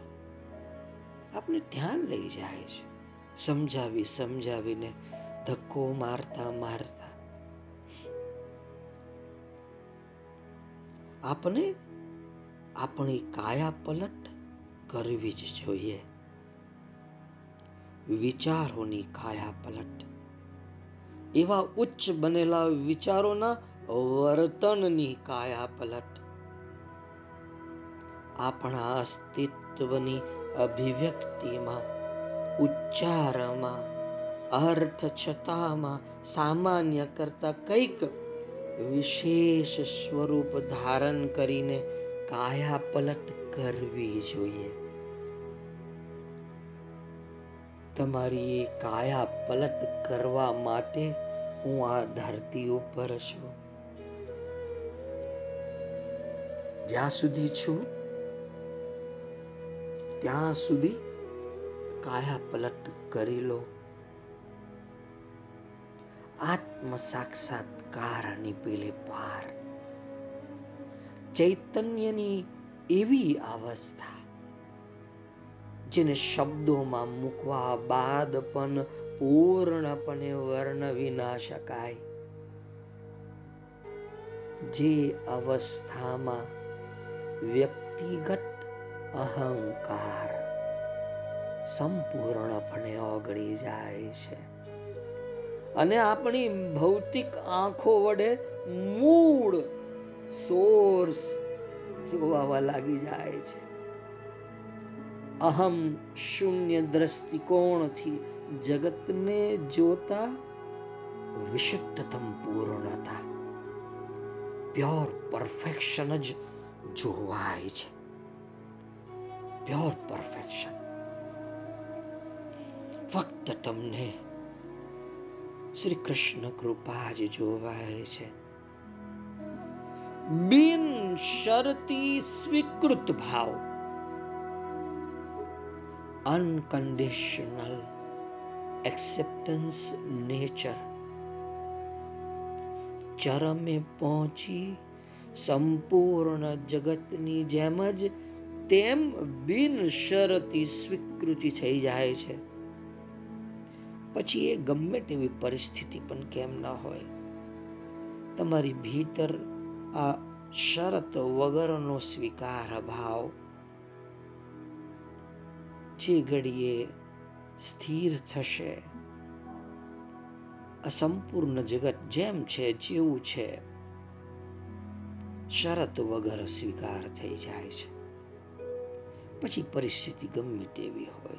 આપને ધ્યાન લઈ જાય છે. સમજાવી સમજાવીને ધક્કો મારતા મારતા આપને આપણી કાયા પલટ કરવી જ જોઈએ. વિચારોની કાયા પલટ એવા ઉચ્ચ બનેલા વિચારોના વર્તનની કાયા પલટ આપણા અસ્તિત્વની અભિવ્યક્તિમાં, ઉચ્ચારમાં, અર્થ છતામાં સામાન્ય કરતા કંઈક વિશેષ સ્વરૂપ ધારણ કરીને કાયા પલટ કરવી જોઈએ. તમારી એ કાયા પલટ કરવા માટે હું આ ધરતી ઉપર છું. જ્યાં સુધી છું, ત્યાં સુધી કાયા પલટ કરી લો. આત્મ સાક્ષાત્કારની પેલે પાર. ચૈતન્યની એવી અવસ્થા જેને શબ્દોમાં મૂકવા બાદ પણ પૂર્ણપણે વર્ણવી ના શકાય. જે અવસ્થામાં વ્યક્તિગત અહંકાર સંપૂર્ણપણે ઓગળી જાય છે અને આપણી ભૌતિક આંખો વડે મૂળ સોર્સ જોવા લાગી જાય છે. અહમ શૂન્ય દ્રષ્ટિકોણથી જગતને જોતા વિશુદ્ધતમ પૂર્ણતા. પ્યોર પરફેક્શન જ જોવાય છે. Pure perfection. ફક્ત તમને શ્રી કૃષ્ણ કૃપા જ જોવાય છે. બિન શરતી સ્વીકૃત ભાવ. અનકન્ડિશનલ એક્સેપ્ટન્સ નેચર ચરમે પહોંચી સંપૂર્ણ જગતની જેમ જ તેમ બિનશરતી સ્વીકૃતિ થઈ જાય છે. પછી એ ગમે તેવી પરિસ્થિતિ પણ કેમ ના હોય? તમારી ભીતર આ શરત વગરનો સ્વીકાર ભાવ જે ઘડીએ સ્થિર થશે. અસંપૂર્ણ જગત જેમ છે, જેવું છે, શરત વગર સ્વીકાર થઈ જાય છે. પછી પરિસ્થિતિ ગમે તેવી હોય.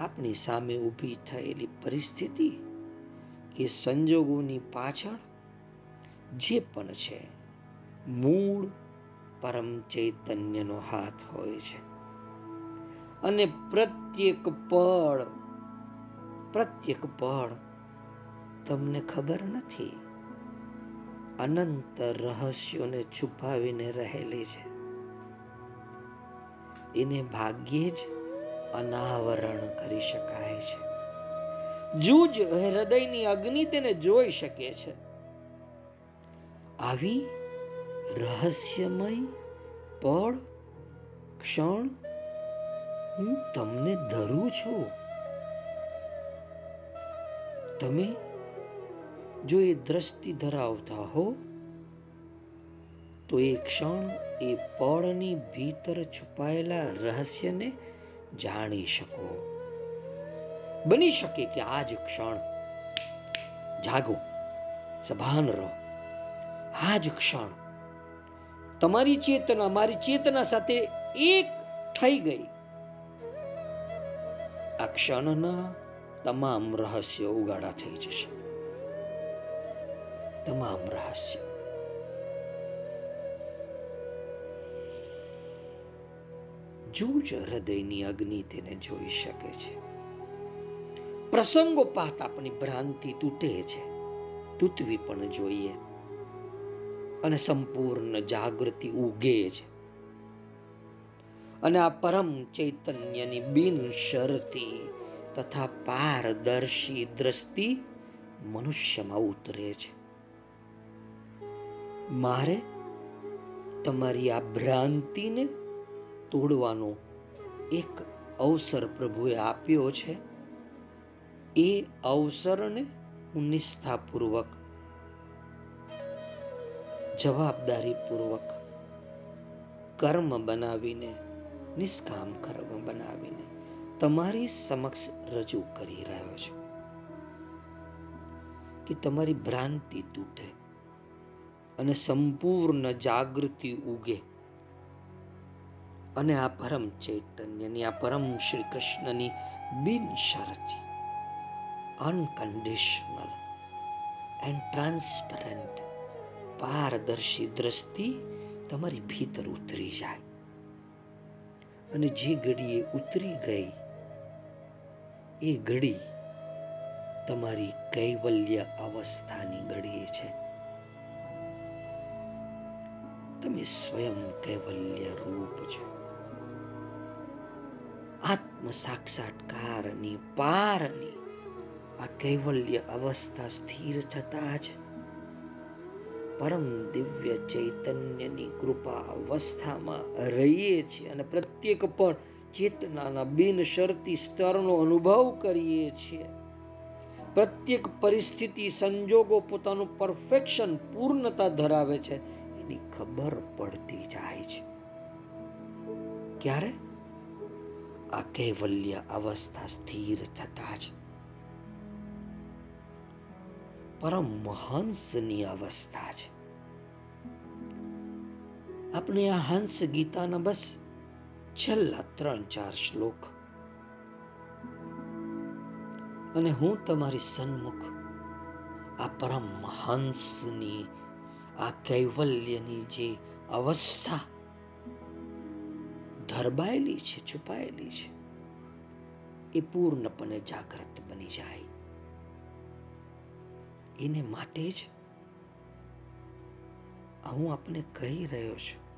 આપણી સામે ઊભી થયેલી પરિસ્થિતિ કે સંજોગોની પાછળ જે પણ છે, મૂળ પરમ ચૈતન્યનો હાથ હોય છે. અને પ્રત્યેક પળ પ્રત્યેક પળ તમને ખબર નથી. અનંત રહસ્યોને છુપાવીને રહેલી છે. એને ભાગ્યે જ અનાવરણ કરી શકાય છે. જૂજ હૃદયની અગ્નિ તેને જોઈ શકે છે. આવી રહસ્યમય પળ, ક્ષણ હું તમને ધરું છું. તમે જો એ દ્રષ્ટિ ધરાવતા હો, તો એ ક્ષણ એ પળની ભીતર છુપાયેલા રહસ્યને જાણી શકો. બની શકે કે આ જ ક્ષણ જાગો, સભાન રહો. આ જ ક્ષણ તમારી ચેતના, મારી ચેતના સાથે એક થઈ ગઈ. આ ક્ષણના તમામ રહસ્યો ઉગાડા થઈ જશે. તમામ રહસ્ય. જૂજ હૃદયની અગ્નિ તેને જોઈ શકે છે. પ્રસંગો પાત આપણી ભ્રાંતિ તૂટે છે. તૂટવી પણ જોઈએ. અને સંપૂર્ણ જાગૃતિ ઉગે છે. અને આ પરમ ચૈતન્યની બિન શરતી તથા પારદર્શી દ્રષ્ટિ મનુષ્યમાં ઉતરે છે. મારે તમારી આ ભ્રાંતિને તોડવાનો એક અવસર પ્રભુએ આપ્યો છે. એ અવસરને હું નિષ્ઠાપૂર્વક, જવાબદારીપૂર્વક કર્મ બનાવીને નિષ્કામ કર્મ બનાવીને તમારી સમક્ષ રજૂ કરી રહ્યો છું કે તમારી ભ્રાંતિ તૂટે અને સંપૂર્ણ જાગૃતિ ઉગે અને આ પરમ ચૈતન્યની, આ પરમ શ્રી કૃષ્ણની બિનશરતી અનકન્ડિશનલ એન્ડ ટ્રાન્સપરન્ટ પારદર્શી દ્રષ્ટિ તમારી ભીતર ઉતરી જાય. અને જે ઘડીએ ઉતરી ગઈ, એ ઘડી તમારી કૈવલ્ય અવસ્થાની ઘડી છે. તમે સ્વયં કૈવલ્ય રૂપ છો. આત્મ સાક્ષાત્કારની પારની આ કૈવલ્ય અવસ્થા સ્થિર થતા જ પરમ દિવ્ય ચૈતન્યની કૃપા અવસ્થામાં રહીએ છીએ અને પ્રત્યેક પણ ચેતનાના બિનશરતી સ્તરનો અનુભવ કરીએ છીએ. પ્રત્યેક પરિસ્થિતિ સંજોગો પોતાનું પરફેક્શન પૂર્ણતા ધરાવે છે, એની ખબર પડતી જાય છે. ક્યારે? આ કૈવલ્ય અવસ્થા સ્થિર થતા જ. પરમહંસની અવસ્થા છે. આપણે આ હંસ ગીતાના બસ છેલ્લા ત્રણ ચાર શ્લોક. અને હું તમારી સન્મુખ આ પરમહંસની આ કૈવલ્યની જે અવસ્થા ધરબાયેલી છે, છુપાયેલી છે, એ પૂર્ણપણે જાગૃત બની જાય. એને માટે જ હું આપને કહી રહ્યો છું.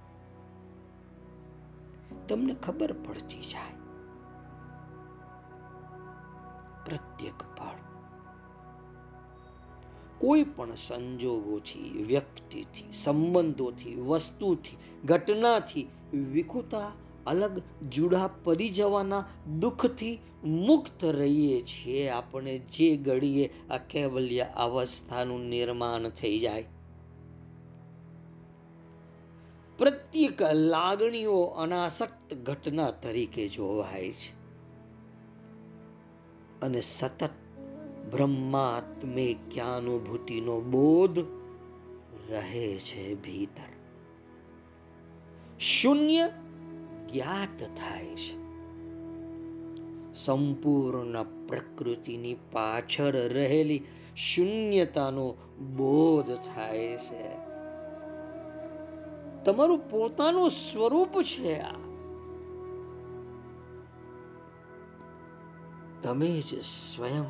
તમને ખબર પડતી જાય. પ્રત્યેક પળ કોઈ પણ સંજોગોથી, વ્યક્તિથી, સંબંધોથી, વસ્તુથી, ઘટનાથી વિખુતા અલગ જુડા, પડી જવાના દુઃખથી મુક્ત રહીએ છીએ. આપણે જે ઘડીએ આ કેવલ્ય અવસ્થાનું નિર્માણ થઈ જાય. પ્રત્યેક લાગણીઓ અનાસક્ત ઘટના તરીકે જોવાય છે. અને સતત બ્રહ્માત્મે ક્યાનુભૂતિનો બોધ રહે છે ભીતર. શૂન્ય જ્ઞાત થાય છે. સંપૂર્ણ પ્રકૃતિની પાછળ રહેલી શૂન્યતાનો બોધ થાય છે. તમારું પોતાનું સ્વરૂપ છે આ. તમે જ સ્વયં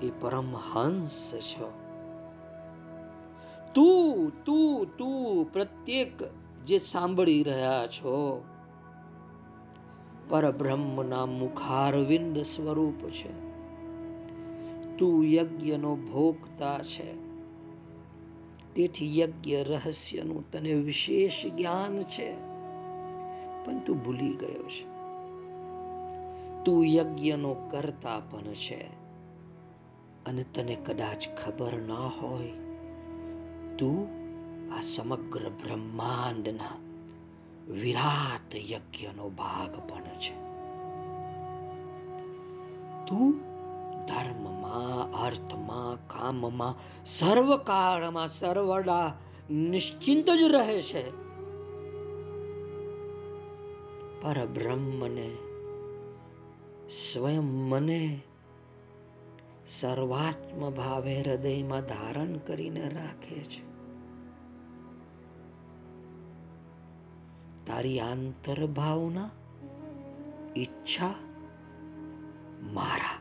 એ પરમહંસ છો. તું તું તું પ્રત્યેક જે સાંભળી રહ્યા છો પરબ્રહ્મના મુખારવિંદ સ્વરૂપ છે. તું યજ્ઞનો ભોગતા છે. તેથી યજ્ઞ રહસ્યનું તને વિશેષ જ્ઞાન છે. પણ તું ભૂલી ગયો છે. તું યજ્ઞનો કરતા પણ છે. અને તને કદાચ ખબર ના હોય, તું આ સમગ્ર બ્રહ્માંડના વિરાટ યજ્ઞનો ભાગ પણ છે. તું ધર્મમાં, અર્થમાં, કામમાં, સર્વકાળમાં, સર્વડા નિશ્ચિંત જ રહે છે. પરબ્રહ્મને સ્વયં મને સર્વાત્મ ભાવે હૃદયમાં ધારણ કરીને રાખે છે. તારી આંતર ભાવના ઈચ્છા મારા.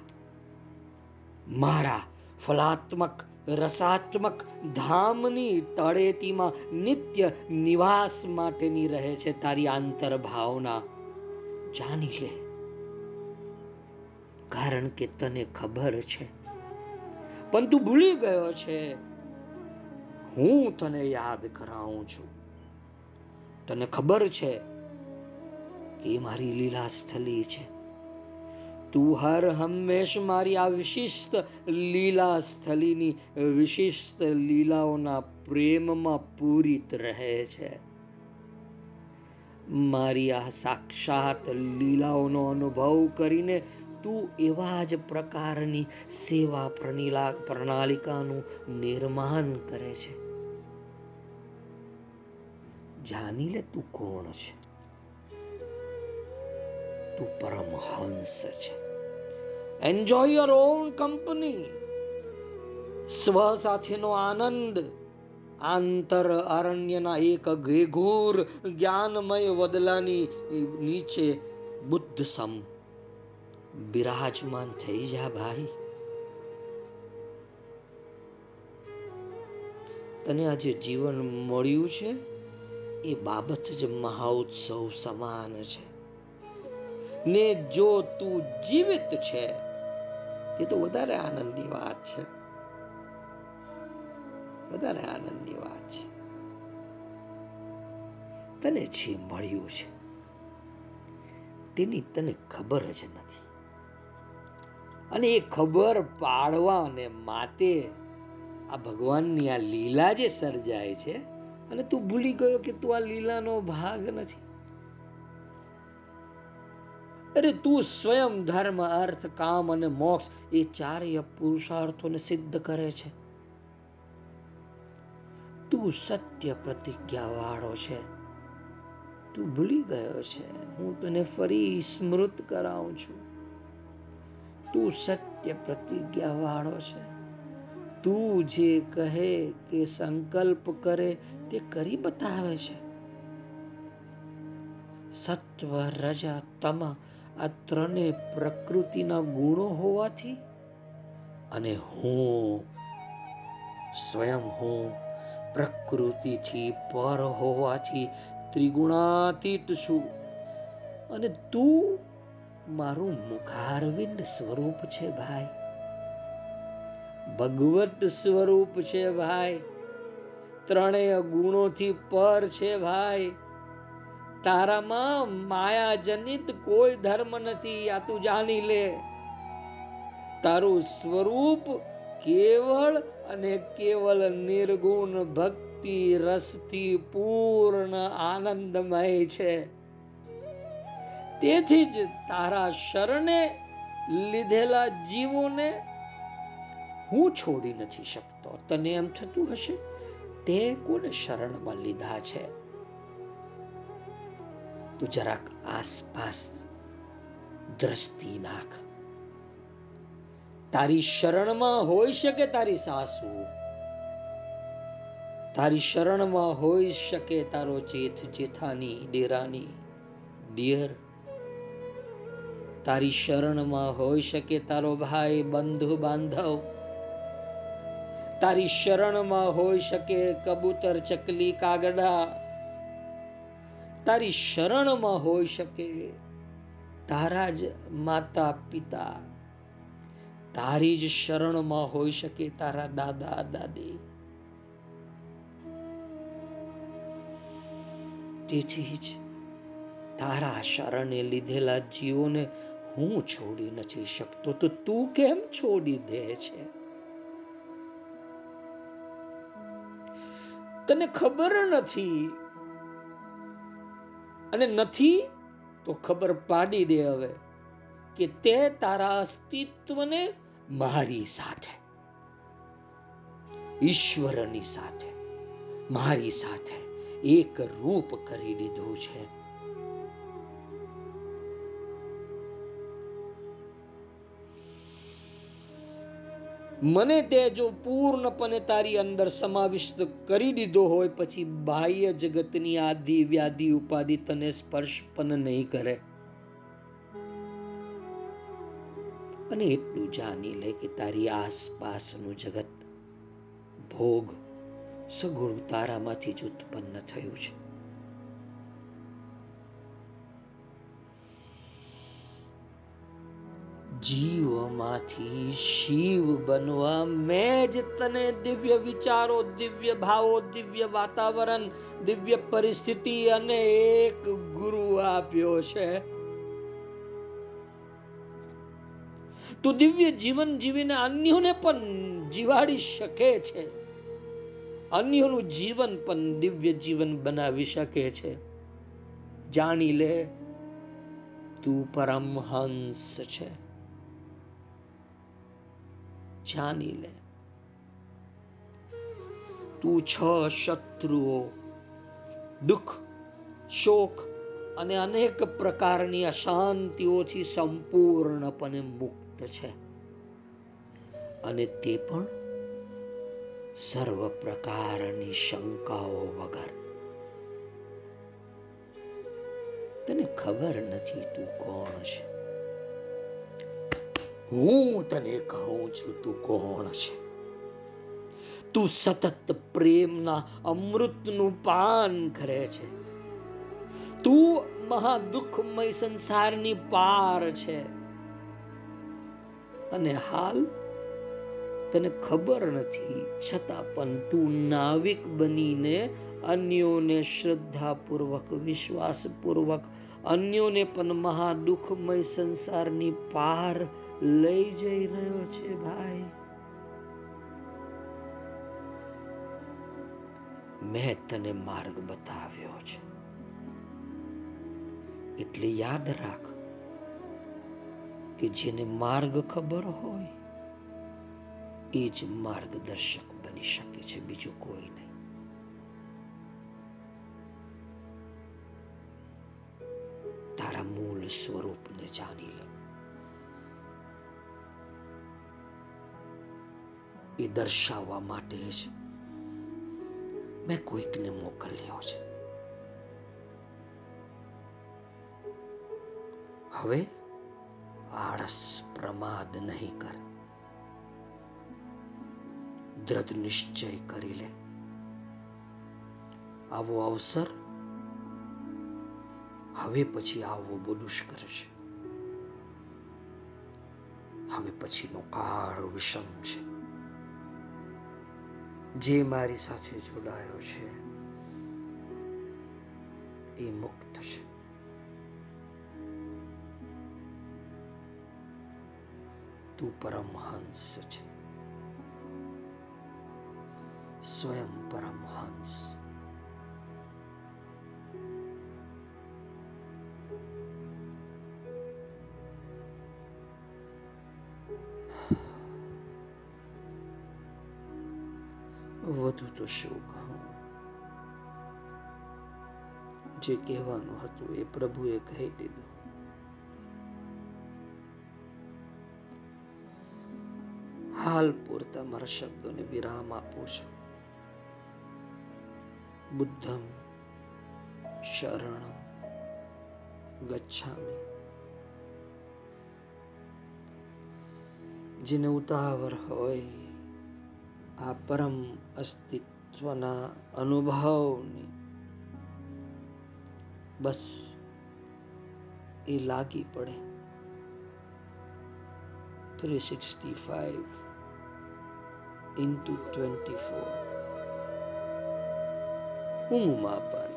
મારા ફલાત્મક, રસાત્મક ધામની તળેટીમાં નિત્ય નિવાસ માટેની રહે છે તારી આંતર ભાવના જાણી લે. કારણ કે તને ખબર છે. પણ તું ભૂલી ગયો છે. હું તને યાદ કરાવું છું. તને ખબર છે કે મારી લીલા સ્થલી છે? તું હર હંમેશ મારી આ વિશિષ્ટ લીલા સ્થલીની વિશિષ્ટ લીલાઓના પ્રેમમાં પૂરિત રહે છે. મારી આ સાક્ષાત લીલાઓનો અનુભવ કરીને તું એવા જ પ્રકારની સેવા પ્રણીલા પ્રણાલિકાનું નિર્માણ કરે છે. જાણી લે તું કોણ છે? તું પરમહંસ છે. એન્જોય યોર ઓન કંપની સ્વ સાથેનો આનંદ. આંતર અરણ્યના એક ઘેઘોર જ્ઞાનમય વદલાની નીચે બુદ્ધ સમ. બિરાજમાન થઈ જા ભાઈ. તને આજે જીવન મળ્યું છે? એ બાબત જ મહાઉત્સવ સમાન છે. ને જો તું જીવિત છે, એ તો વધારે આનંદની વાત છે. વધારે આનંદની વાત છે. તને જે મળ્યું છે, તેની તને ખબર જ નથી. અને એ ખબર પાડવા અને માટે આ ભગવાનની આ લીલા જે સર્જાય છે અને તું ભૂલી ગયો કે તું આ લીલાનો ભાગ નથી. અરે તું સ્વયં ધર્મ, અર્થ, કામ અને મોક્ષ એ ચારેય પુરુષાર્થોને સિદ્ધ કરે છે. તું સત્ય પ્રતિજ્ઞા વાળો છે. તું ભૂલી ગયો છે. હું તને ફરી સ્મૃત કરાવું છું. તું સત્ય પ્રતિજ્ઞા વાળો છે. તું જે કહે કે સંકલ્પ કરે તે કરી બતાવે છે. સત્વ રજા તમ આ ત્રણે પ્રકૃતિના ગુણો હોવાથી અને હું સ્વયં હું પ્રકૃતિથી પર હોવાથી ત્રિગુણાતીત છું. અને તું મારું મુખારવિંદ સ્વરૂપ છે ભાઈ. ભગવત સ્વરૂપ છે ભાઈ. ત્રણેય ગુણોથી પર છે ભાઈ. તારામાં માયા જનિત કોઈ ધર્મ નથી, આ તું જાણી લે. તારું સ્વરૂપ કેવળ અને કેવળ નિર્ગુણ ભક્તિ રસથી પૂર્ણ આનંદમય છે. તેથી જ તારા શરણે લીધેલા જીવોને હું છોડી નથી શકતો. તને એમ થતું હશે? તે કોને શરણમાં લીધા છે? તું જરાક આસપાસ દ્રષ્ટિ નાખ. તારી શરણમાં હોઈ શકે તારી સાસુ? તારી શરણમાં હોઈ શકે તારો જેઠ જેઠાની, દેરાની, દિયર? તારી શરણમાં હોઈ શકે તારો ભાઈ બંધુ બાંધવ તારી શરણમાં હોઈ શકે કબૂતર ચકલી કાગડા. તારી શરણમાં હોઈ શકે તારા જ માતા પિતા તારી જ શરણમાં હોઈ શકે તારા દાદા, દાદી. તેથી જ તારા શરણે લીધેલા જીવોને હું છોડી નથી શકતો. તો તું કેમ છોડી દે છે? તને ખબર નથી. અને નથી તો ખબર પાડી દે હવે કે તે તારા અસ્તિત્વને મારી સાથે. ઈશ્વરની સાથે. મારી સાથે એક રૂપ કરી દીધું છે. મને તે જો પૂર્ણપણે તારી અંદર સમાવિષ્ટ કરી દીધો હોય, પછી બાહ્ય જગતની આદિ વ્યાધિ ઉપાધિ તને સ્પર્શ પણ નહીં કરે. અને એટલું જાણી લે કે તારી આસપાસનું જગત ભોગ સગુણ તારામાંથી જ ઉત્પન્ન થયું છે. જીવમાંથી શિવ બનવા મેં જ તને દિવ્ય વિચારો, દિવ્ય ભાવો, દિવ્ય વાતાવરણ, દિવ્ય પરિસ્થિતિ અને એક ગુરુ આપ્યો છે. તું દિવ્ય જીવન જીવીને અન્યોને પણ જીવાડી શકે છે. અન્યોનું જીવન પણ દિવ્ય જીવન બનાવી શકે છે. જાણી લે, તું પરમહંસ છે. જાણી લે. તું છ શત્રુઓ, દુઃખ, શોક અને અનેક પ્રકારની અશાંતિઓથી સંપૂર્ણપણે મુક્ત છે. અને તે પણ સર્વ પ્રકારની શંકાઓ વગર. તને ખબર નથી તું કોણ છે? હું તને કહું છું, તું કોણ છે? તું સતત પ્રેમના અમૃતનું પાન કરે છે. તું મહાદુઃખમય સંસારની પાર છે. અને હાલ તને ખબર નથી, છતાં પણ તું નાવિક બનીને અન્યોને શ્રદ્ધાપૂર્વક, વિશ્વાસપૂર્વક, અન્યોને પણ મહાદુઃખમય સંસારની પાર લઈ જઈ રહ્યો છે ભાઈ. મેં તને માર્ગ બતાવ્યો છે. એટલે યાદ રાખ કે જેને માર્ગ ખબર હોય, એ જ માર્ગદર્શક બની શકે છે, બીજું કોઈ નહીં. તારા મૂળ સ્વરૂપને જાણી લે. એ દર્શાવવા માટે જ મેં કોઈકને મોકલ્યો છે. હવે આળસ પ્રમાદ નહીં કર. દ્રઢ નિશ્ચય કરી લે. આવો અવસર હવે પછી આવવો બહુ દુષ્કર છે. હવે પછીનો કાળ વિષમ છે. જે મારી સાથે જોડાયો છે એ મુક્ત છે. તું પરમહંસ છે. સ્વયં પરમહંસ. જે કહેવાનું હતું એ પ્રભુએ કહી દીધું. હાલ પૂરતા મારા શબ્દોને વિરામ આપું છું. બુદ્ધમ, શરણમ, ગચ્છામી. જેને ઉતાવળ હોય, આ પરમ અસ્તિત્વના અનુભવની બસ એ લાગી પડે three sixty five into twenty four હું માપન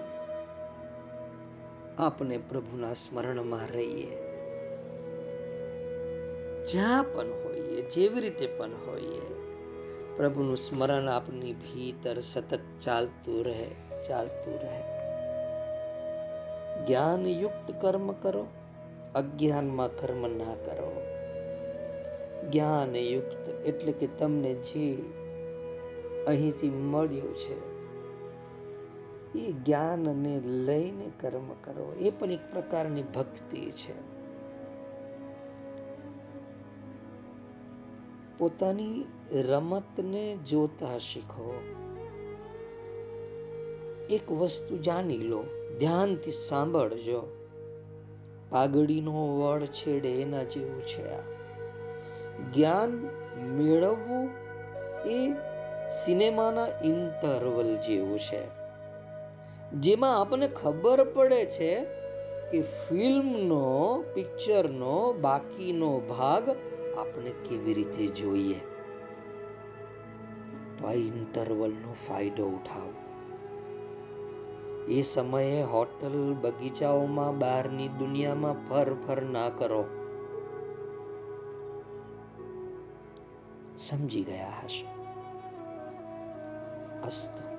આપણે પ્રભુના સ્મરણમાં રહીએ જ્યાં પણ હોઈએ જેવી રીતે પણ હોઈએ પ્રભુનું સ્મરણ આપની ભીતર સતત ચાલતું રહે ચાલતું રહે જ્ઞાન યુક્ત કર્મ કરો, અજ્ઞાનમાં કર્મ ના કરો. જ્ઞાન યુક્ત એટલે કે તમને જે અહીંથી મળ્યું છે, એ જ્ઞાનને લઈને કર્મ કરો. એ પણ એક પ્રકારની ભક્તિ છે. પોતાની રમતને જોતા શીખો. એક વસ્તુ જાણી લો. ધ્યાનથી સાંભળજો. પાઘડીનો વડ છેડે એના જેવું છે આ. જ્ઞાન મેળવવું એ સિનેમાના ઇન્ટરવલ જેવું છે. જેમાં આપણને ખબર પડે છે કે ફિલ્મનો, પિક્ચરનો બાકીનો ભાગ આપણે કેવી રીતે જોઈએ. તો આ ઇન્ટરવલનો ફાયદો ઉઠાવો. એ સમયે હોટલ બગીચાઓમાં બહારની દુનિયામાં ફર ફર ના કરો. સમજી ગયા હશે. અસ્ત